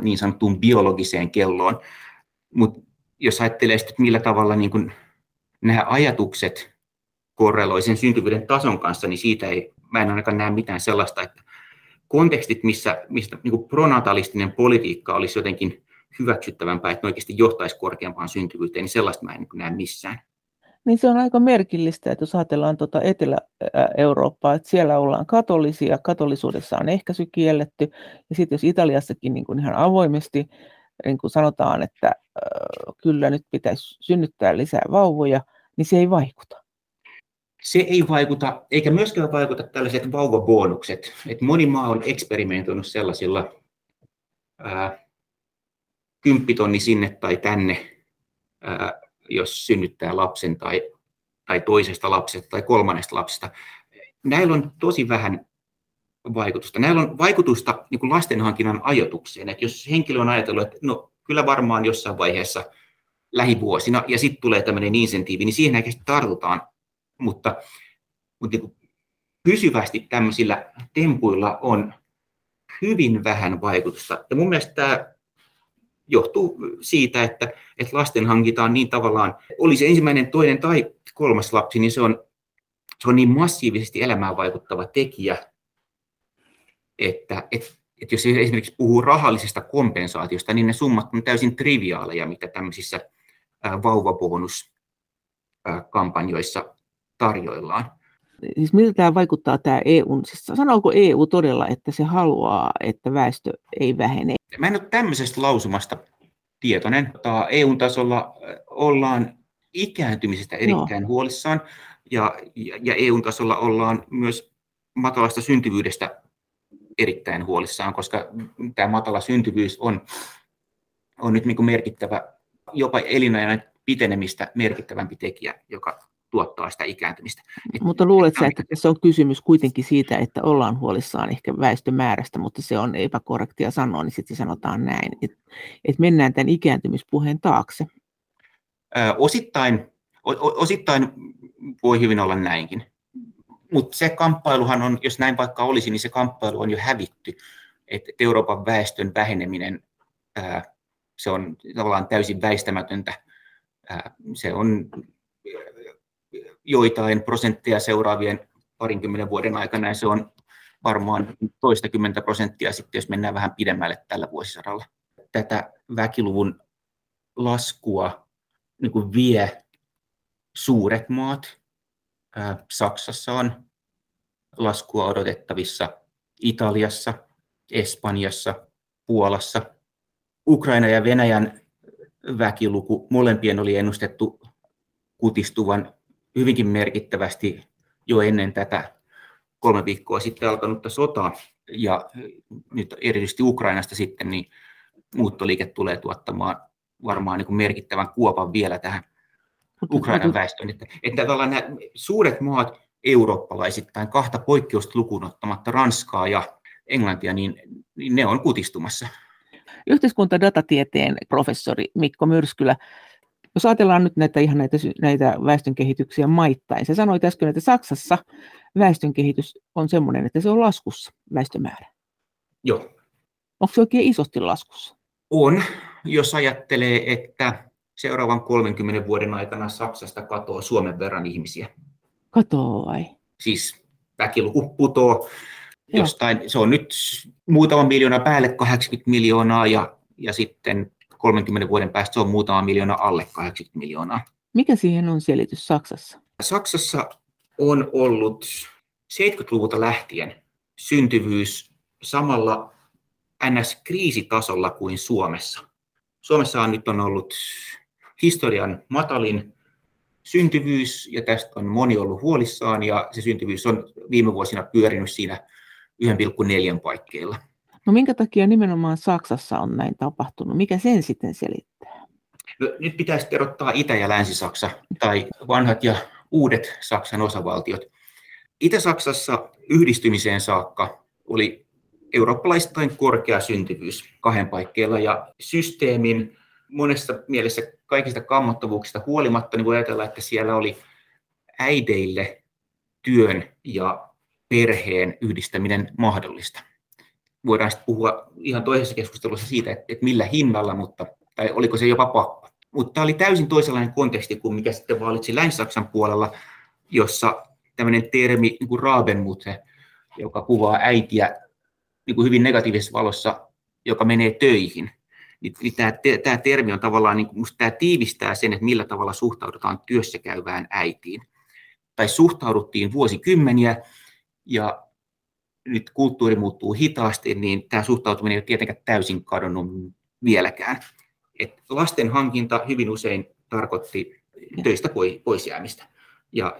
niin sanottuun biologiseen kelloon. Mutta jos ajattelee sitten, että millä tavalla niin kuin nämä ajatukset korreloi sen syntyvyyden tason kanssa, niin siitä ei, mä en ainakaan näe mitään sellaista, että kontekstit, missä, mistä niin pronatalistinen politiikka olisi jotenkin hyväksyttävämpää, että ne oikeasti johtaisi korkeampaan syntyvyyteen, niin sellaista mä en niin näe missään. Niin se on aika merkillistä, että jos ajatellaan tuota Etelä-Eurooppaa, että siellä ollaan katolisia, katolisuudessa on ehkäisy kielletty, ja sitten jos Italiassakin niin kuin ihan avoimesti niin kuin sanotaan, että äh, kyllä nyt pitäisi synnyttää lisää vauvoja, niin se ei vaikuta se ei vaikuta, eikä myöskään vaikuta tällaiset vauvabonukset. Et moni maa on eksperimentoinut sellaisilla ää, kymppitonni sinne tai tänne, ää, jos synnyttää lapsen tai, tai toisesta lapsesta tai kolmannesta lapsesta. Näillä on tosi vähän vaikutusta. Näillä on vaikutusta niin kuin lastenhankinnan ajotukseen. Että jos henkilö on ajatellut, että no, kyllä varmaan jossain vaiheessa lähivuosina, ja sitten tulee tämmöinen insentiivi, niin siihen tartutaan mutta, mutta niin pysyvästi tämmöisillä tempuilla on hyvin vähän vaikutusta. Ja mun mielestä tämä johtuu siitä, että, että lasten hankitaan niin tavallaan, oli se ensimmäinen, toinen tai kolmas lapsi, niin se on, se on niin massiivisesti elämään vaikuttava tekijä, että, että, että jos esimerkiksi puhuu rahallisesta kompensaatiosta, niin ne summat on täysin triviaaleja, mitä tämmöisissä vauvabonuskampanjoissa tarjoillaan. Siis miltä tämä vaikuttaa tämä EU? Siis sanooko EU todella, että se haluaa, että väestö ei vähene? Mä en ole tämmöisestä lausumasta tietoinen. EU-tasolla ollaan ikääntymisestä erittäin no. huolissaan ja, ja, ja EU-tasolla ollaan myös matalasta syntyvyydestä erittäin huolissaan, koska tämä matala syntyvyys on, on nyt niin merkittävä, jopa elinajan pitenemistä merkittävämpi tekijä, joka tuottaa sitä ikääntymistä. Et, mutta luuletko että tässä on kysymys kuitenkin siitä, että ollaan huolissaan ehkä väestömäärästä, mutta se on epäkorrektia sanoa, niin sitten sanotaan näin, että et mennään tämän ikääntymispuheen taakse? Ö, osittain, o, osittain voi hyvin olla näinkin. Mutta se kamppailuhan on, jos näin vaikka olisi, niin se kamppailu on jo hävitty. Että Euroopan väestön väheneminen, ää, se on tavallaan täysin väistämätöntä. Ää, se on joitain prosentteja seuraavien parinkymmenen vuoden aikana, ja se on varmaan toistakymmentä prosenttia sitten, jos mennään vähän pidemmälle tällä vuosisadalla. Tätä väkiluvun laskua niin kuin vie suuret maat. Saksassa on laskua odotettavissa, Italiassa, Espanjassa, Puolassa. Ukraina ja Venäjän väkiluku, molempien oli ennustettu kutistuvan hyvinkin merkittävästi jo ennen tätä kolme viikkoa sitten alkanutta sotaa. Ja nyt erityisesti Ukrainasta sitten, niin muuttoliike tulee tuottamaan varmaan niin kuin merkittävän kuopan vielä tähän Ukrainan väestöön. Että, että nämä suuret maat eurooppalaisittain, kahta poikkeusta lukuun ottamatta Ranskaa ja Englantia, niin, niin ne on kutistumassa. Yhteiskuntadatatieteen professori Mikko Myrskylä, jos ajatellaan nyt näitä, ihan näitä, näitä väestönkehityksiä maittain, se sanoi äsken, että Saksassa väestönkehitys on sellainen, että se on laskussa väestömäärä. Joo. Onko se oikein isosti laskussa? On, jos ajattelee, että seuraavan 30 vuoden aikana Saksasta katoaa Suomen verran ihmisiä. Katoaa vai? Siis väkiluku putoo jostain, se on nyt muutama miljoona päälle 80 miljoonaa ja, ja sitten 30 vuoden päästä se on muutama miljoona alle 80 miljoonaa. Mikä siihen on selitys Saksassa? Saksassa on ollut 70-luvulta lähtien syntyvyys samalla NS-kriisitasolla kuin Suomessa. Suomessa on nyt on ollut historian matalin syntyvyys, ja tästä on moni ollut huolissaan, ja se syntyvyys on viime vuosina pyörinyt siinä 1,4 paikkeilla. No minkä takia nimenomaan Saksassa on näin tapahtunut? Mikä sen sitten selittää? No, nyt pitäisi erottaa Itä- ja Länsi-Saksa, tai vanhat ja uudet Saksan osavaltiot. Itä-Saksassa yhdistymiseen saakka oli eurooppalaistain korkea syntyvyys kahden paikkeilla, ja systeemin monessa mielessä kaikista kammottavuuksista huolimatta, niin voi ajatella, että siellä oli äideille työn ja perheen yhdistäminen mahdollista. Voidaan sitten puhua ihan toisessa keskustelussa siitä, että, että millä hinnalla, mutta, tai oliko se jopa pakko. Mutta tämä oli täysin toisenlainen konteksti kuin mikä sitten valitsi Länsi-Saksan puolella, jossa tämmöinen termi niin kuin joka kuvaa äitiä niin kuin hyvin negatiivisessa valossa, joka menee töihin, niin, niin tämä, tämä termi on tavallaan, niin musta tämä tiivistää sen, että millä tavalla suhtaudutaan työssä käyvään äitiin. Tai suhtauduttiin vuosikymmeniä, ja nyt kulttuuri muuttuu hitaasti, niin tämä suhtautuminen ei ole tietenkään täysin kadonnut vieläkään. Et lasten hankinta hyvin usein tarkoitti töistä pois jäämistä. Ja,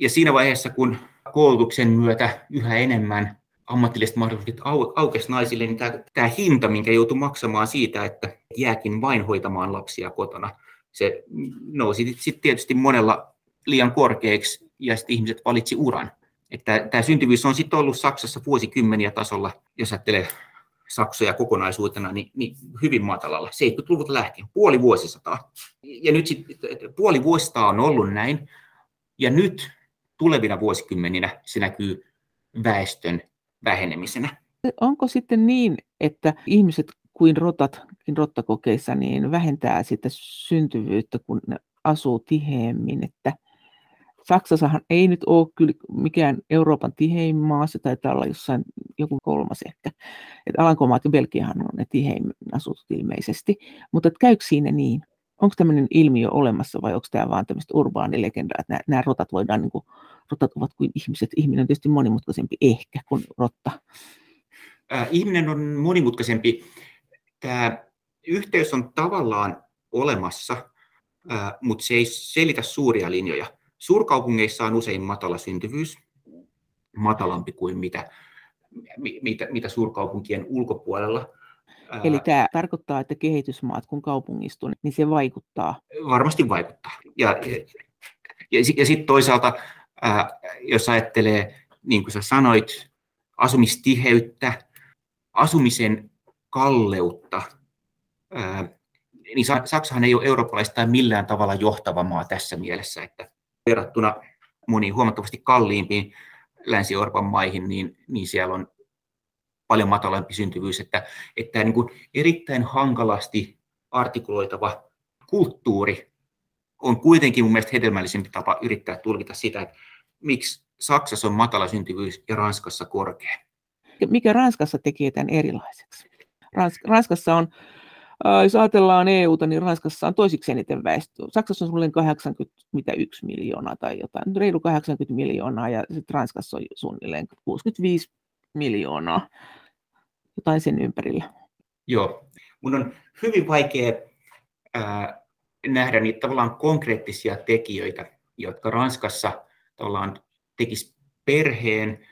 ja siinä vaiheessa, kun koulutuksen myötä yhä enemmän ammatilliset mahdollisuudet au, aukesi naisille, niin tämä, tämä hinta, minkä joutui maksamaan siitä, että jääkin vain hoitamaan lapsia kotona, se nousi sitten tietysti monella liian korkeaksi ja sitten ihmiset valitsi uran. Että tämä syntyvyys on sitten ollut Saksassa vuosikymmeniä tasolla, jos ajattelee Saksoja kokonaisuutena, niin, niin hyvin matalalla, 70-luvulta lähtien, puoli vuosisataa. Ja nyt sitten puoli vuosisataa on ollut näin, ja nyt tulevina vuosikymmeninä se näkyy väestön vähenemisenä. Onko sitten niin, että ihmiset kuin rotatkin rottakokeissa niin vähentää sitä syntyvyyttä, kun ne asuu tiheemmin, että Saksassahan ei nyt ole kyllä mikään Euroopan tihein maa, se taitaa olla jossain joku kolmas ehkä. Et Alankomaat ja Belgiahan on ne tihein asutut ilmeisesti, mutta käykö siinä niin? Onko tämmöinen ilmiö olemassa vai onko tämä vaan tämmöistä urbaanilegendaa, että nämä, nämä rotat voidaan, niin kuin, rotat ovat kuin ihmiset. Ihminen on tietysti monimutkaisempi ehkä kuin rotta. Äh, ihminen on monimutkaisempi. Tämä yhteys on tavallaan olemassa, äh, mutta se ei selitä suuria linjoja. Suurkaupungeissa on usein matala syntyvyys, matalampi kuin mitä, mitä, mitä suurkaupunkien ulkopuolella. Eli tämä tarkoittaa, että kehitysmaat kun kaupungistuu, niin se vaikuttaa? Varmasti vaikuttaa. Ja Ja, ja sitten toisaalta, ää, jos ajattelee, niin kuin sä sanoit, asumistiheyttä, asumisen kalleutta, ää, niin Saksahan ei ole eurooppalaista millään tavalla johtava maa tässä mielessä, että verrattuna moniin huomattavasti kalliimpiin Länsi-Euroopan maihin, niin, niin siellä on paljon matalampi syntyvyys, että, että niin kuin erittäin hankalasti artikuloitava kulttuuri on kuitenkin mun mielestä hedelmällisempi tapa yrittää tulkita sitä, että miksi Saksassa on matala syntyvyys ja Ranskassa korkea. Mikä Ranskassa tekee tämän erilaiseksi? Ranskassa on, jos ajatellaan EUta, niin Ranskassa on toisiksi eniten väestöä. Saksassa on suunnilleen 81 miljoonaa tai jotain, reilu 80 miljoonaa ja sitten Ranskassa on suunnilleen 65 miljoonaa, jotain sen ympärillä. Joo, mun on hyvin vaikea ää, nähdä niitä tavallaan konkreettisia tekijöitä, jotka Ranskassa tavallaan tekisi perheen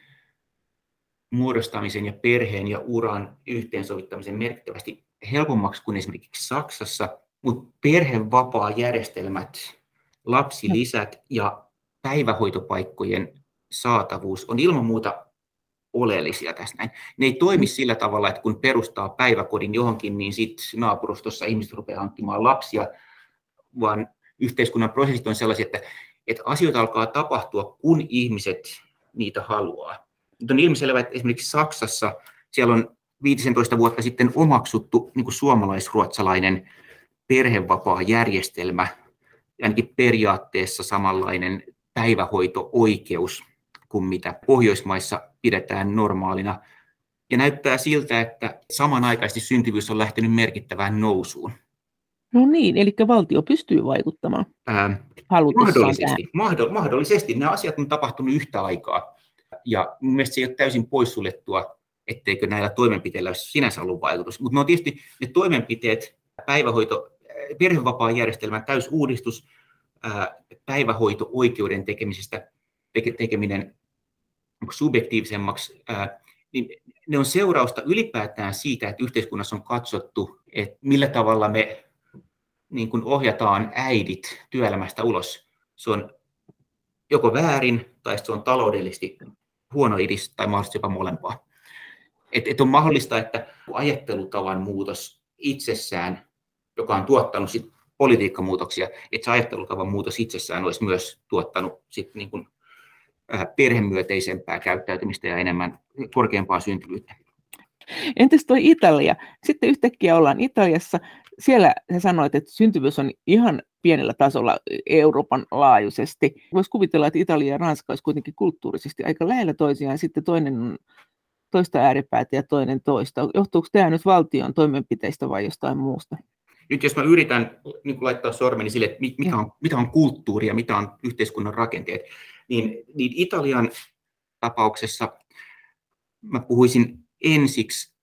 muodostamisen ja perheen ja uran yhteensovittamisen merkittävästi helpommaksi kuin esimerkiksi Saksassa, mutta perhevapaa järjestelmät, lapsilisät ja päivähoitopaikkojen saatavuus on ilman muuta oleellisia tässä näin. Ne ei toimi sillä tavalla, että kun perustaa päiväkodin johonkin, niin sitten naapurustossa ihmiset rupeaa hankkimaan lapsia, vaan yhteiskunnan prosessit on sellaisia, että, että asioita alkaa tapahtua, kun ihmiset niitä haluaa. Nyt on ilmiselvä, että esimerkiksi Saksassa siellä on 15 vuotta sitten omaksuttu niin kuin suomalais-ruotsalainen perhevapaa-järjestelmä, ainakin periaatteessa samanlainen päivähoito-oikeus kuin mitä Pohjoismaissa pidetään normaalina. Ja näyttää siltä, että samanaikaisesti syntyvyys on lähtenyt merkittävään nousuun. No niin, eli valtio pystyy vaikuttamaan Ää, mahdollisesti, mahdoll, mahdollisesti. Nämä asiat on tapahtunut yhtä aikaa. Ja mun mielestä se ei ole täysin poissuljettua, etteikö näillä toimenpiteillä olisi sinänsä ollut vaikutus. Mutta no tietysti ne toimenpiteet, päivähoito, perhevapaa-järjestelmän täysuudistus, päivähoito-oikeuden tekemisestä, tekeminen subjektiivisemmaksi, niin ne on seurausta ylipäätään siitä, että yhteiskunnassa on katsottu, että millä tavalla me niin kuin ohjataan äidit työelämästä ulos. Se on joko väärin tai se on taloudellisesti huono idis tai mahdollisesti jopa molempaa. Et, et on mahdollista, että ajattelutavan muutos itsessään, joka on tuottanut sit politiikkamuutoksia, että se ajattelutavan muutos itsessään olisi myös tuottanut sit niin kuin perhemyöteisempää käyttäytymistä ja enemmän korkeampaa syntyvyyttä. Entäs tuo Italia? Sitten yhtäkkiä ollaan Italiassa. Siellä sä sanoit, että syntyvyys on ihan pienellä tasolla Euroopan laajuisesti. Voisi kuvitella, että Italia ja Ranska olisi kuitenkin kulttuurisesti aika lähellä toisiaan. Sitten toinen on toista ääripäätä ja toinen toista. Johtuuko tämä nyt valtion toimenpiteistä vai jostain muusta? Nyt jos mä yritän niin laittaa sormeni sille, että mikä on, mitä on kulttuuri ja mitä on yhteiskunnan rakenteet, niin, niin Italian tapauksessa mä puhuisin ensiksi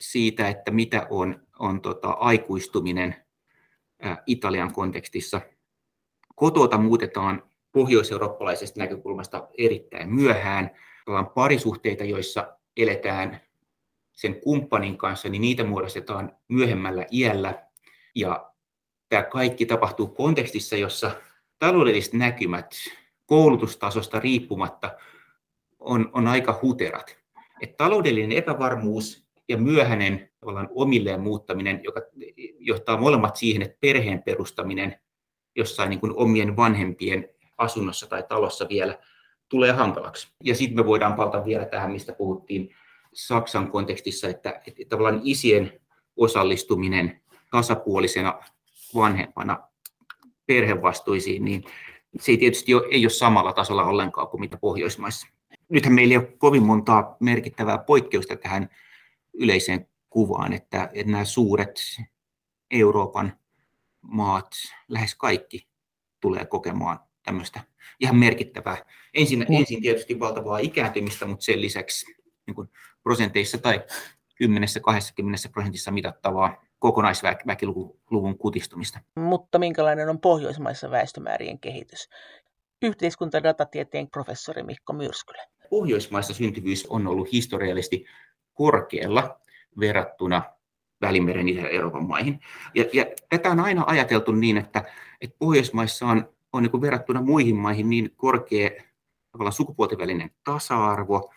siitä, että mitä on, on tota, aikuistuminen ää, Italian kontekstissa. Kotota muutetaan pohjoiseurooppalaisesta näkökulmasta erittäin myöhään. On parisuhteita, joissa eletään sen kumppanin kanssa, niin niitä muodostetaan myöhemmällä iällä. Ja tämä kaikki tapahtuu kontekstissa, jossa taloudelliset näkymät koulutustasosta riippumatta on, on aika huterat. Et taloudellinen epävarmuus ja myöhäinen tavallaan omilleen muuttaminen, joka johtaa molemmat siihen, että perheen perustaminen jossain niin kuin omien vanhempien asunnossa tai talossa vielä tulee hankalaksi. Ja sitten me voidaan palata vielä tähän, mistä puhuttiin Saksan kontekstissa, että, että tavallaan isien osallistuminen tasapuolisena vanhempana perhevastuisiin, niin se ei tietysti ole, ei ole samalla tasolla ollenkaan kuin mitä Pohjoismaissa. Nythän meillä ei ole kovin montaa merkittävää poikkeusta tähän yleiseen kuvaan, että, että nämä suuret Euroopan maat, lähes kaikki tulee kokemaan tämmöistä ihan merkittävää. Ensin, mm. ensin tietysti valtavaa ikääntymistä, mutta sen lisäksi niin kuin prosenteissa tai 10-20 prosentissa mitattavaa kokonaisväkiluvun kutistumista. Mutta minkälainen on pohjoismaissa väestömäärien kehitys? Yhteiskuntadatatieteen professori Mikko Myrskylä. Pohjoismaissa syntyvyys on ollut historiallisesti korkealla verrattuna Välimeren ja Euroopan maihin. Ja, ja tätä on aina ajateltu niin, että, että Pohjoismaissa on on niin kuin verrattuna muihin maihin niin korkea tavallaan sukupuolten välinen tasa-arvo,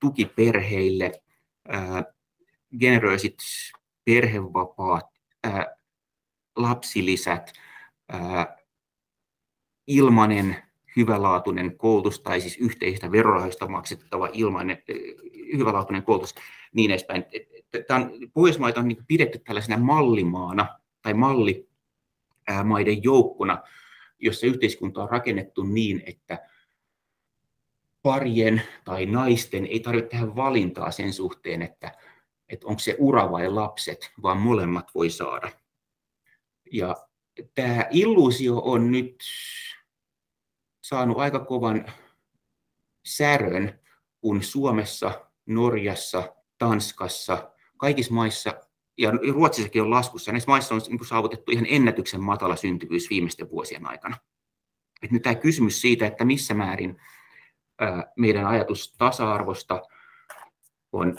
tuki perheille, ää, generöisit perhevapaat, lapsilisät, ää, ilmainen hyvälaatuinen koulutus tai siis yhteistä verorahoista maksettava ilmainen hyvälaatuinen koulutus, niin edespäin. Tämä on, Pohjoismaita on niin pidetty tällaisena mallimaana tai mallimaiden joukkona, jossa yhteiskunta on rakennettu niin, että parien tai naisten ei tarvitse tehdä valintaa sen suhteen, että, että onko se ura vai lapset, vaan molemmat voi saada. Ja tämä illuusio on nyt saanut aika kovan särön, kun Suomessa, Norjassa, Tanskassa, kaikissa maissa, ja Ruotsissakin on laskussa, näissä maissa on niin saavutettu ihan ennätyksen matala syntyvyys viimeisten vuosien aikana. Et nyt tämä kysymys siitä, että missä määrin meidän ajatus tasa-arvosta on,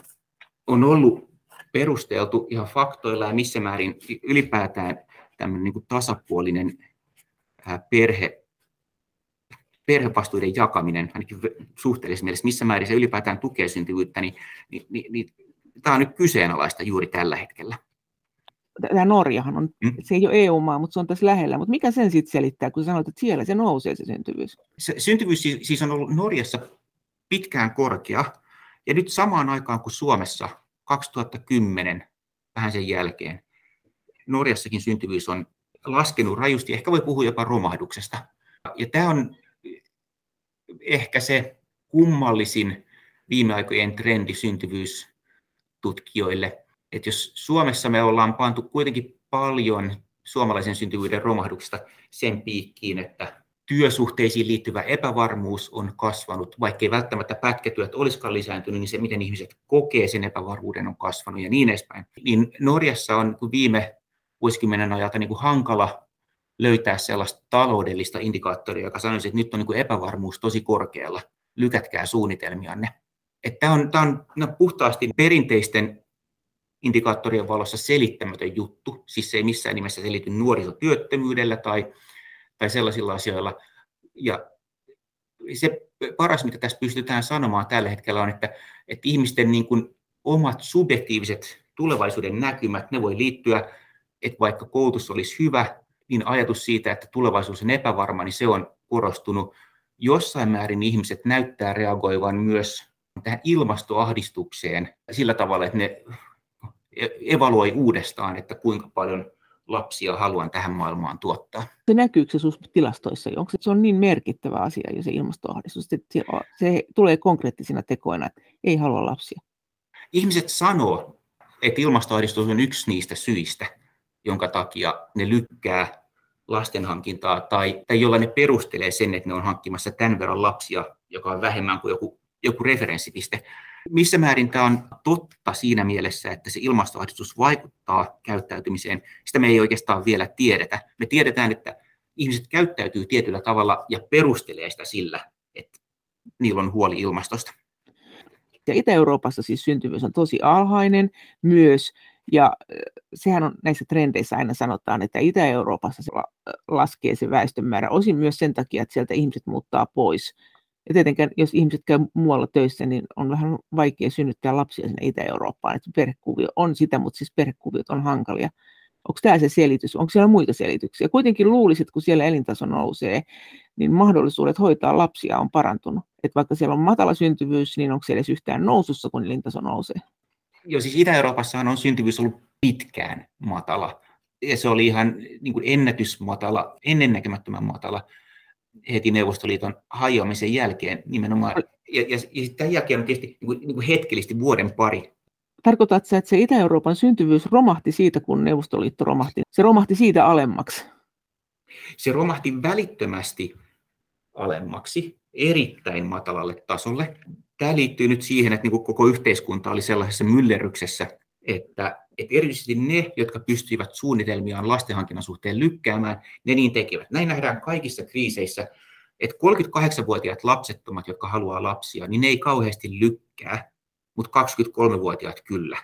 on ollut perusteltu ihan faktoilla ja missä määrin ylipäätään tämmöinen niin kuin tasapuolinen perhe, perhevastuiden jakaminen, ainakin suhteellisessa mielessä, missä määrin se ylipäätään tukee syntyvyyttä, niin, niin, niin, niin tämä on nyt kyseenalaista juuri tällä hetkellä. Tämä Norjahan on, mm. se ei ole EU-maa, mutta se on tässä lähellä. Mutta mikä sen sitten selittää, kun sanoit, että siellä se nousee se syntyvyys? Se, syntyvyys siis, siis on ollut Norjassa pitkään korkea, ja nyt samaan aikaan kuin Suomessa 2010, vähän sen jälkeen, Norjassakin syntyvyys on laskenut rajusti, ehkä voi puhua jopa romahduksesta. Ja tämä on ehkä se kummallisin viime aikojen trendi syntyvyystutkijoille, että jos Suomessa me ollaan pantu kuitenkin paljon suomalaisen syntyvyyden romahduksesta sen piikkiin, että työsuhteisiin liittyvä epävarmuus on kasvanut, vaikkei välttämättä pätkätyöt olisikaan lisääntynyt, niin se, miten ihmiset kokee sen epävarmuuden, on kasvanut ja niin edespäin. Niin Norjassa on viime vuosikymmenen ajalta niin kuin hankala löytää sellaista taloudellista indikaattoria, joka sanoisi, että nyt on niin kuin epävarmuus tosi korkealla, lykätkää suunnitelmianne. Tämä on, tämä on no, puhtaasti perinteisten indikaattorien valossa selittämätön juttu, siis se ei missään nimessä selity nuorisotyöttömyydellä tai, tai sellaisilla asioilla. Ja se paras, mitä tässä pystytään sanomaan tällä hetkellä on, että, että ihmisten niin kuin omat subjektiiviset tulevaisuuden näkymät, ne voi liittyä, että vaikka koulutus olisi hyvä, niin ajatus siitä, että tulevaisuus on epävarma, niin se on korostunut. Jossain määrin ihmiset näyttää reagoivan myös tähän ilmastoahdistukseen sillä tavalla, että ne evaluoi uudestaan, että kuinka paljon lapsia haluan tähän maailmaan tuottaa. Se näkyykö se sinussa tilastoissa? Onko se, se on niin merkittävä asia jo se ilmastoahdistus, että se, se tulee konkreettisina tekoina, että ei halua lapsia? Ihmiset sanoo, että ilmastoahdistus on yksi niistä syistä, jonka takia ne lykkää lastenhankintaa tai, tai jolla ne perustelee sen, että ne on hankkimassa tämän verran lapsia, joka on vähemmän kuin joku, joku referenssipiste. Missä määrin tämä on totta siinä mielessä, että se ilmastoahdistus vaikuttaa käyttäytymiseen, sitä me ei oikeastaan vielä tiedetä. Me tiedetään, että ihmiset käyttäytyy tietyllä tavalla ja perustelee sitä sillä, että niillä on huoli ilmastosta. Ja Itä-Euroopassa siis syntyvyys on tosi alhainen myös, ja sehän on näissä trendeissä aina sanotaan, että Itä-Euroopassa se laskee se väestön määrä, osin myös sen takia, että sieltä ihmiset muuttaa pois ja tietenkään, jos ihmiset käy muualla töissä, niin on vähän vaikea synnyttää lapsia sinne Itä-Eurooppaan. Että perhekuvio on sitä, mutta siis perhekuviot on hankalia. Onko tämä se selitys? Onko siellä muita selityksiä? Kuitenkin luulisit, kun siellä elintaso nousee, niin mahdollisuudet hoitaa lapsia on parantunut. Että vaikka siellä on matala syntyvyys, niin onko siellä edes yhtään nousussa, kun elintaso nousee? Joo, siis Itä-Euroopassahan on syntyvyys ollut pitkään matala. Ja se oli ihan niin kuin ennätysmatala, ennennäkemättömän matala heti Neuvostoliiton hajoamisen jälkeen nimenomaan. Ja, ja, ja tämän jälkeen on tietysti niin kuin, niin kuin hetkellisesti vuoden pari. Tarkoitatko että se Itä-Euroopan syntyvyys romahti siitä, kun Neuvostoliitto romahti? Se romahti siitä alemmaksi? Se romahti välittömästi alemmaksi, erittäin matalalle tasolle. Tämä liittyy nyt siihen, että niin koko yhteiskunta oli sellaisessa myllerryksessä, että, että erityisesti ne, jotka pystyivät suunnitelmiaan lastenhankinnan suhteen lykkäämään, ne niin tekevät. Näin nähdään kaikissa kriiseissä, että 38-vuotiaat lapsettomat, jotka haluaa lapsia, niin ne ei kauheasti lykkää, mutta 23-vuotiaat kyllä.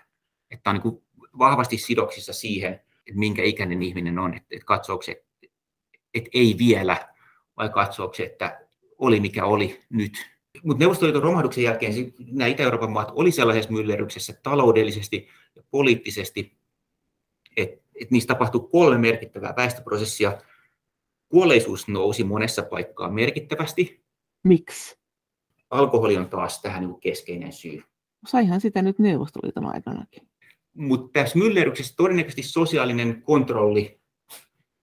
Että on niin vahvasti sidoksissa siihen, että minkä ikäinen ihminen on, että, että katsoako se, että ei vielä vai katsoako se, että oli mikä oli nyt. Mutta Neuvostoliiton romahduksen jälkeen nämä Itä-Euroopan maat oli sellaisessa myllerryksessä taloudellisesti ja poliittisesti, että et niissä tapahtui kolme merkittävää väestöprosessia. Kuolleisuus nousi monessa paikkaa merkittävästi. Miksi? Alkoholi on taas tähän niin keskeinen syy. Saihan sitä nyt Neuvostoliiton aikanakin. Mutta tässä myllerryksessä todennäköisesti sosiaalinen kontrolli,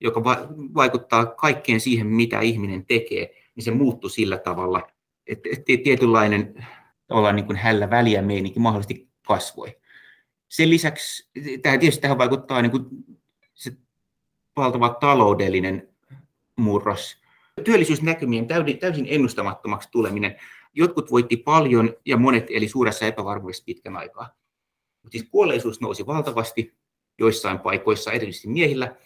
joka va- vaikuttaa kaikkeen siihen, mitä ihminen tekee, niin se muuttui sillä tavalla, että tietynlainen tavallaan niin kuin hällä väliä meininki mahdollisesti kasvoi. Sen lisäksi tähän, tietysti tähän vaikuttaa niin kuin se valtava taloudellinen murros. Työllisyysnäkymien täysin ennustamattomaksi tuleminen. Jotkut voitti paljon ja monet eli suuressa epävarmuudessa pitkän aikaa. Mutta siis kuolleisuus nousi valtavasti joissain paikoissa, erityisesti miehillä.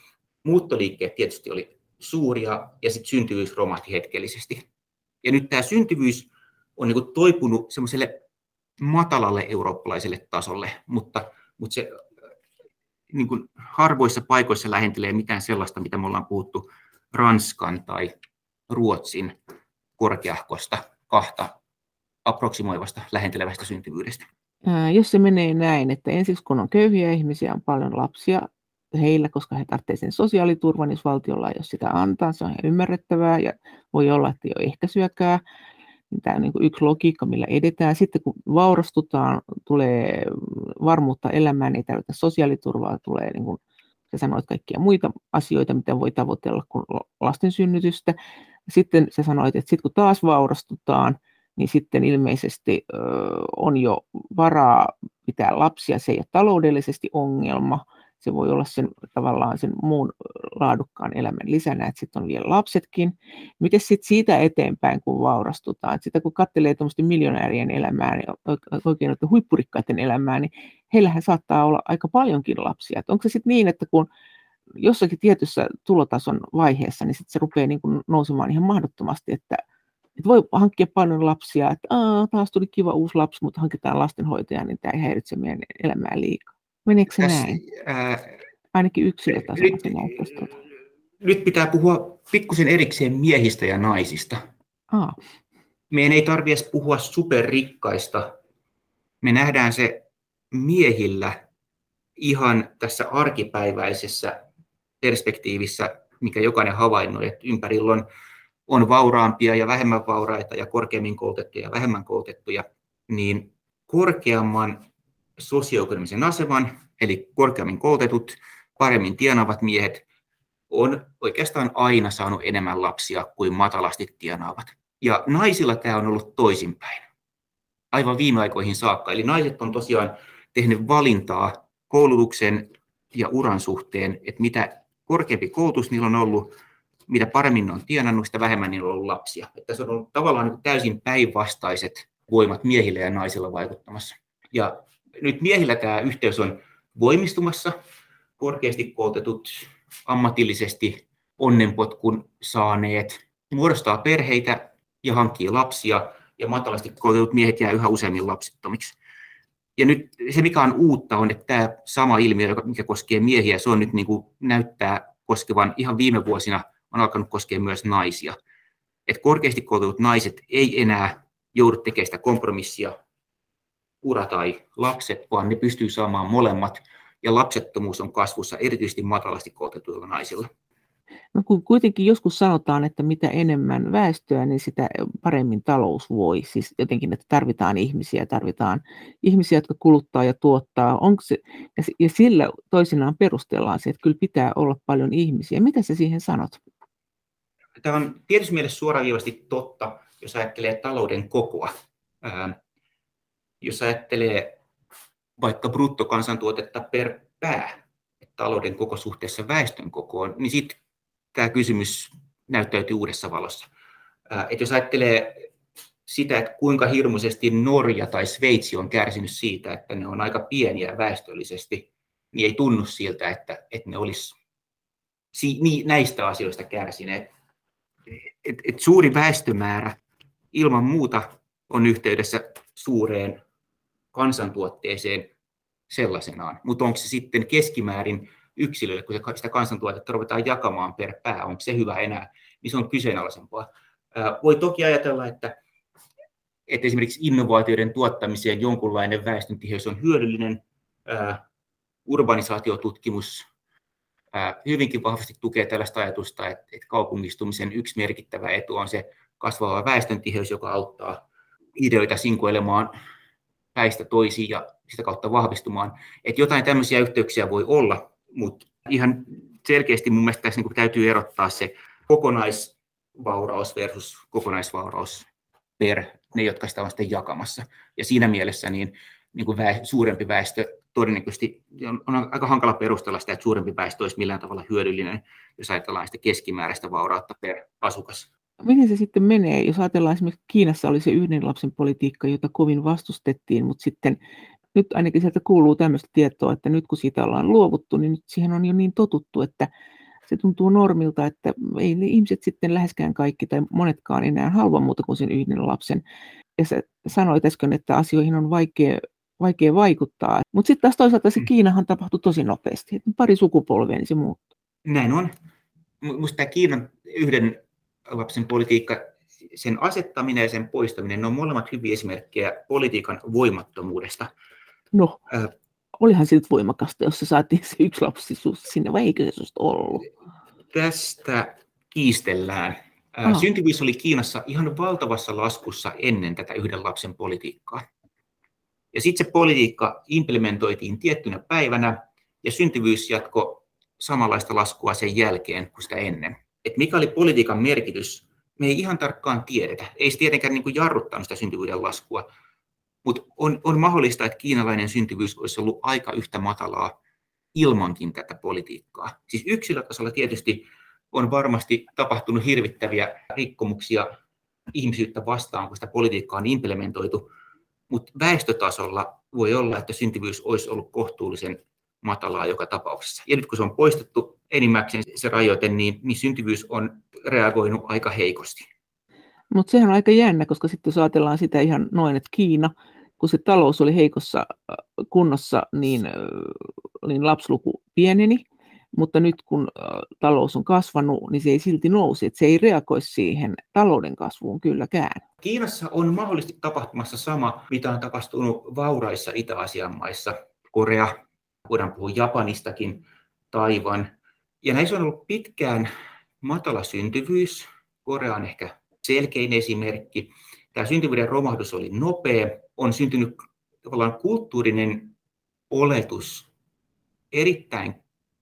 Muuttoliikkeet tietysti oli suuria ja sitten syntyvyys romahti hetkellisesti. Ja nyt tämä syntyvyys on niin toipunut semmoiselle matalalle eurooppalaiselle tasolle, mutta, mutta se niin kuin harvoissa paikoissa lähentelee mitään sellaista, mitä me ollaan puhuttu Ranskan tai Ruotsin korkeahkosta kahta aproksimoivasta lähentelevästä syntyvyydestä. Jos se menee näin, että ensiksi kun on köyhiä ihmisiä, on paljon lapsia heillä, koska he tarvitsevat sen sosiaaliturvan, jos valtiolla ei ole sitä antaa, se on ihan ymmärrettävää ja voi olla, että ei ole ehkäisyäkään. Tämä niin kuin yksi logiikka, millä edetään. Sitten kun vaurastutaan, tulee varmuutta elämään, ei tarvita sosiaaliturvaa, tulee niin kuin sä sanoit kaikkia muita asioita, mitä voi tavoitella kuin lasten synnytystä. Sitten sä sanoit, että sitten kun taas vaurastutaan, niin sitten ilmeisesti ö, on jo varaa pitää lapsia, se ei ole taloudellisesti ongelma, se voi olla sen tavallaan sen muun laadukkaan elämän lisänä, että sitten on vielä lapsetkin. Miten sitten siitä eteenpäin, kun vaurastutaan? Sitä kun katselee tuommoisten miljonäärien elämää, niin oikein että huippurikkaiden elämää, niin heillähän saattaa olla aika paljonkin lapsia. Että onko se sitten niin, että kun jossakin tietyssä tulotason vaiheessa, niin sitten se rupeaa niin nousemaan ihan mahdottomasti, että, että voi hankkia paljon lapsia, että Aa, taas tuli kiva uusi lapsi, mutta hankitaan lastenhoitaja, niin tämä ei häiritse meidän elämää liikaa. Meneekö se näin? Ää, Ainakin yksilötasolla se näyttäisi tuota. Nyt pitää puhua pikkusen erikseen miehistä ja naisista. Aa. Meidän ei tarvitse puhua superrikkaista. Me nähdään se miehillä ihan tässä arkipäiväisessä perspektiivissä, mikä jokainen havainnoi, että ympärillä on, on vauraampia ja vähemmän vauraita ja korkeammin koulutettuja ja vähemmän koulutettuja, niin korkeamman sosioekonomisen aseman, eli korkeammin koulutetut, paremmin tienaavat miehet, on oikeastaan aina saanut enemmän lapsia kuin matalasti tienaavat. Ja naisilla tämä on ollut toisinpäin, aivan viime aikoihin saakka. Eli naiset on tosiaan tehnyt valintaa koulutuksen ja uran suhteen, että mitä korkeampi koulutus niillä on ollut, mitä paremmin ne on tienannut, sitä vähemmän niillä on ollut lapsia. Että se on ollut tavallaan niin täysin päinvastaiset voimat miehillä ja naisilla vaikuttamassa. Ja nyt miehillä tämä yhteys on voimistumassa. Korkeasti koulutetut, ammatillisesti onnenpotkun saaneet muodostaa perheitä ja hankkii lapsia, ja matalasti koulutetut miehet jää yhä useammin lapsettomiksi. Ja nyt se, mikä on uutta, on, että tämä sama ilmiö, mikä koskee miehiä, se on nyt niin kuin näyttää koskevan ihan viime vuosina, on alkanut koskea myös naisia. Että korkeasti koulutetut naiset ei enää joudu tekemään sitä kompromissia ura tai lapset, vaan ne pystyy saamaan molemmat, ja lapsettomuus on kasvussa erityisesti matalasti koulutetuilla naisilla. No kun kuitenkin joskus sanotaan, että mitä enemmän väestöä, niin sitä paremmin talous voi. Siis jotenkin, että tarvitaan ihmisiä, tarvitaan ihmisiä, jotka kuluttaa ja tuottaa. Onko se, ja sillä toisinaan perustellaan se, että kyllä pitää olla paljon ihmisiä. Mitä sä siihen sanot? Tämä on tietysti mielessä suoraviivasti totta, jos ajattelee talouden kokoa jos ajattelee vaikka bruttokansantuotetta per pää, talouden koko suhteessa väestön kokoon, niin sitten tämä kysymys näyttäytyy uudessa valossa. että jos ajattelee sitä, että kuinka hirmuisesti Norja tai Sveitsi on kärsinyt siitä, että ne on aika pieniä väestöllisesti, niin ei tunnu siltä, että, että ne olisi näistä asioista kärsineet. Et, et suuri väestömäärä ilman muuta on yhteydessä suureen kansantuotteeseen sellaisenaan. Mutta onko se sitten keskimäärin yksilölle, kun sitä kansantuotetta ruvetaan jakamaan per pää, onko se hyvä enää? niin se on kyseenalaisempaa. Voi toki ajatella, että, että esimerkiksi innovaatioiden tuottamiseen jonkunlainen väestöntiheys on hyödyllinen. Urbanisaatiotutkimus hyvinkin vahvasti tukee tällaista ajatusta, että, kaupungistumisen yksi merkittävä etu on se kasvava väestöntiheys, joka auttaa ideoita sinkoilemaan päistä toisiin ja sitä kautta vahvistumaan. Että jotain tämmöisiä yhteyksiä voi olla, mutta ihan selkeästi mun mielestä tässä niin täytyy erottaa se kokonaisvauraus versus kokonaisvauraus per ne, jotka sitä on sitten jakamassa. Ja siinä mielessä niin, niin kuin väe, suurempi väestö todennäköisesti on, on aika hankala perustella sitä, että suurempi väestö olisi millään tavalla hyödyllinen, jos ajatellaan sitä keskimääräistä vaurautta per asukas. Miten se sitten menee, jos ajatellaan esimerkiksi Kiinassa oli se yhden lapsen politiikka, jota kovin vastustettiin, mutta sitten nyt ainakin sieltä kuuluu tämmöistä tietoa, että nyt kun siitä ollaan luovuttu, niin nyt siihen on jo niin totuttu, että se tuntuu normilta, että ei ne ihmiset sitten läheskään kaikki tai monetkaan enää halua muuta kuin sen yhden lapsen. Ja sä sanoit äsken, että asioihin on vaikea, vaikea vaikuttaa. Mutta sitten taas toisaalta se mm. Kiinahan tapahtui tosi nopeasti. Pari sukupolvea, niin se muuttui. Näin on. Minusta tämä Kiinan yhden lapsen politiikka, sen asettaminen ja sen poistaminen, ne on molemmat hyviä esimerkkejä politiikan voimattomuudesta. No, äh, olihan se nyt voimakasta, jos se saatiin se yksi lapsi sinne, vai eikö se ollut? Tästä kiistellään. Äh, syntyvyys oli Kiinassa ihan valtavassa laskussa ennen tätä yhden lapsen politiikkaa. Ja sitten se politiikka implementoitiin tiettynä päivänä, ja syntyvyys jatko samanlaista laskua sen jälkeen kuin sitä ennen. Et mikä oli politiikan merkitys, me ei ihan tarkkaan tiedetä. Ei se tietenkään niin kuin jarruttanut sitä syntyvyyden laskua, mutta on, on mahdollista, että kiinalainen syntyvyys olisi ollut aika yhtä matalaa ilmankin tätä politiikkaa. Siis yksilötasolla tietysti on varmasti tapahtunut hirvittäviä rikkomuksia ihmisyyttä vastaan, kun sitä politiikkaa on implementoitu, mutta väestötasolla voi olla, että syntyvyys olisi ollut kohtuullisen matalaa joka tapauksessa. Ja nyt kun se on poistettu enimmäkseen se rajoite, niin, niin syntyvyys on reagoinut aika heikosti. Mutta sehän on aika jännä, koska sitten jos ajatellaan sitä ihan noin, että Kiina, kun se talous oli heikossa äh, kunnossa, niin, äh, niin lapsluku pieneni, mutta nyt kun äh, talous on kasvanut, niin se ei silti nousi, että se ei reagoi siihen talouden kasvuun kylläkään. Kiinassa on mahdollisesti tapahtumassa sama, mitä on tapahtunut vauraissa Itä-Asian maissa, Korea, voidaan puhua Japanistakin, Taivan. Ja näissä on ollut pitkään matala syntyvyys. Korea on ehkä selkein esimerkki. Tämä syntyvyyden romahdus oli nopea. On syntynyt tavallaan kulttuurinen oletus erittäin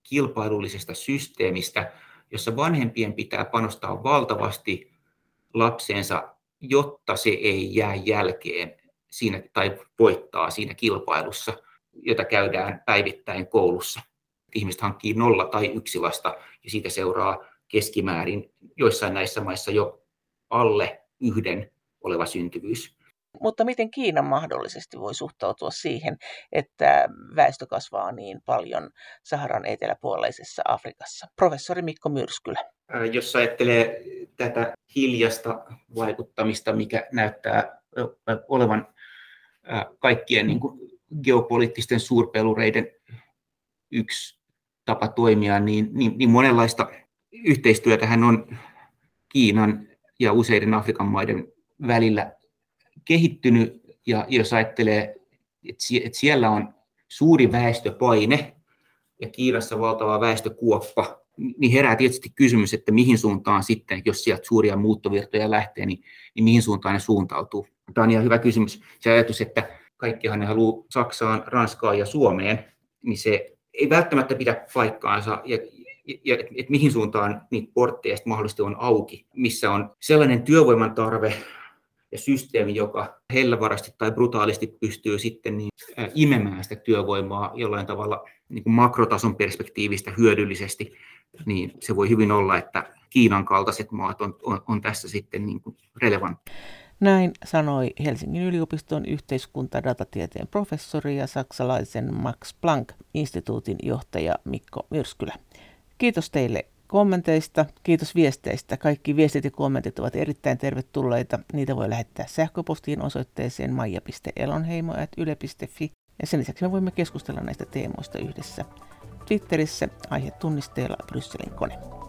kilpailullisesta systeemistä, jossa vanhempien pitää panostaa valtavasti lapseensa, jotta se ei jää jälkeen siinä, tai voittaa siinä kilpailussa, jota käydään päivittäin koulussa. Ihmiset hankkii nolla tai yksi lasta, ja siitä seuraa keskimäärin joissain näissä maissa jo alle yhden oleva syntyvyys. Mutta miten Kiina mahdollisesti voi suhtautua siihen, että väestö kasvaa niin paljon Saharan eteläpuoleisessa Afrikassa? Professori Mikko Myrskylä. Jos ajattelee tätä hiljasta vaikuttamista, mikä näyttää olevan kaikkien niin kuin geopoliittisten suurpelureiden yksi tapa toimia, niin, niin, niin monenlaista yhteistyötähän on Kiinan ja useiden Afrikan maiden välillä kehittynyt. Ja jos ajattelee, että siellä on suuri väestöpaine ja Kiinassa valtava väestökuoppa, niin herää tietysti kysymys, että mihin suuntaan sitten, jos sieltä suuria muuttovirtoja lähtee, niin, niin mihin suuntaan ne suuntautuu. Tämä on ihan hyvä kysymys. Se ajatus, että kaikkihan ne haluaa Saksaan, Ranskaan ja Suomeen, niin se ei välttämättä pidä paikkaansa. Ja, ja et, et mihin suuntaan niitä portteja mahdollisesti on auki, missä on sellainen työvoiman tarve ja systeemi, joka hellävarasti tai brutaalisti pystyy sitten niin, imemään sitä työvoimaa jollain tavalla niin kuin makrotason perspektiivistä hyödyllisesti, niin se voi hyvin olla, että Kiinan kaltaiset maat on, on, on tässä sitten niin kuin relevantti. Näin sanoi Helsingin yliopiston yhteiskuntadatatieteen professori ja saksalaisen Max Planck-instituutin johtaja Mikko Myrskylä. Kiitos teille kommenteista, kiitos viesteistä. Kaikki viestit ja kommentit ovat erittäin tervetulleita. Niitä voi lähettää sähköpostiin osoitteeseen maija.elonheimo.yle.fi. Ja sen lisäksi me voimme keskustella näistä teemoista yhdessä. Twitterissä aihe tunnisteella Brysselin kone.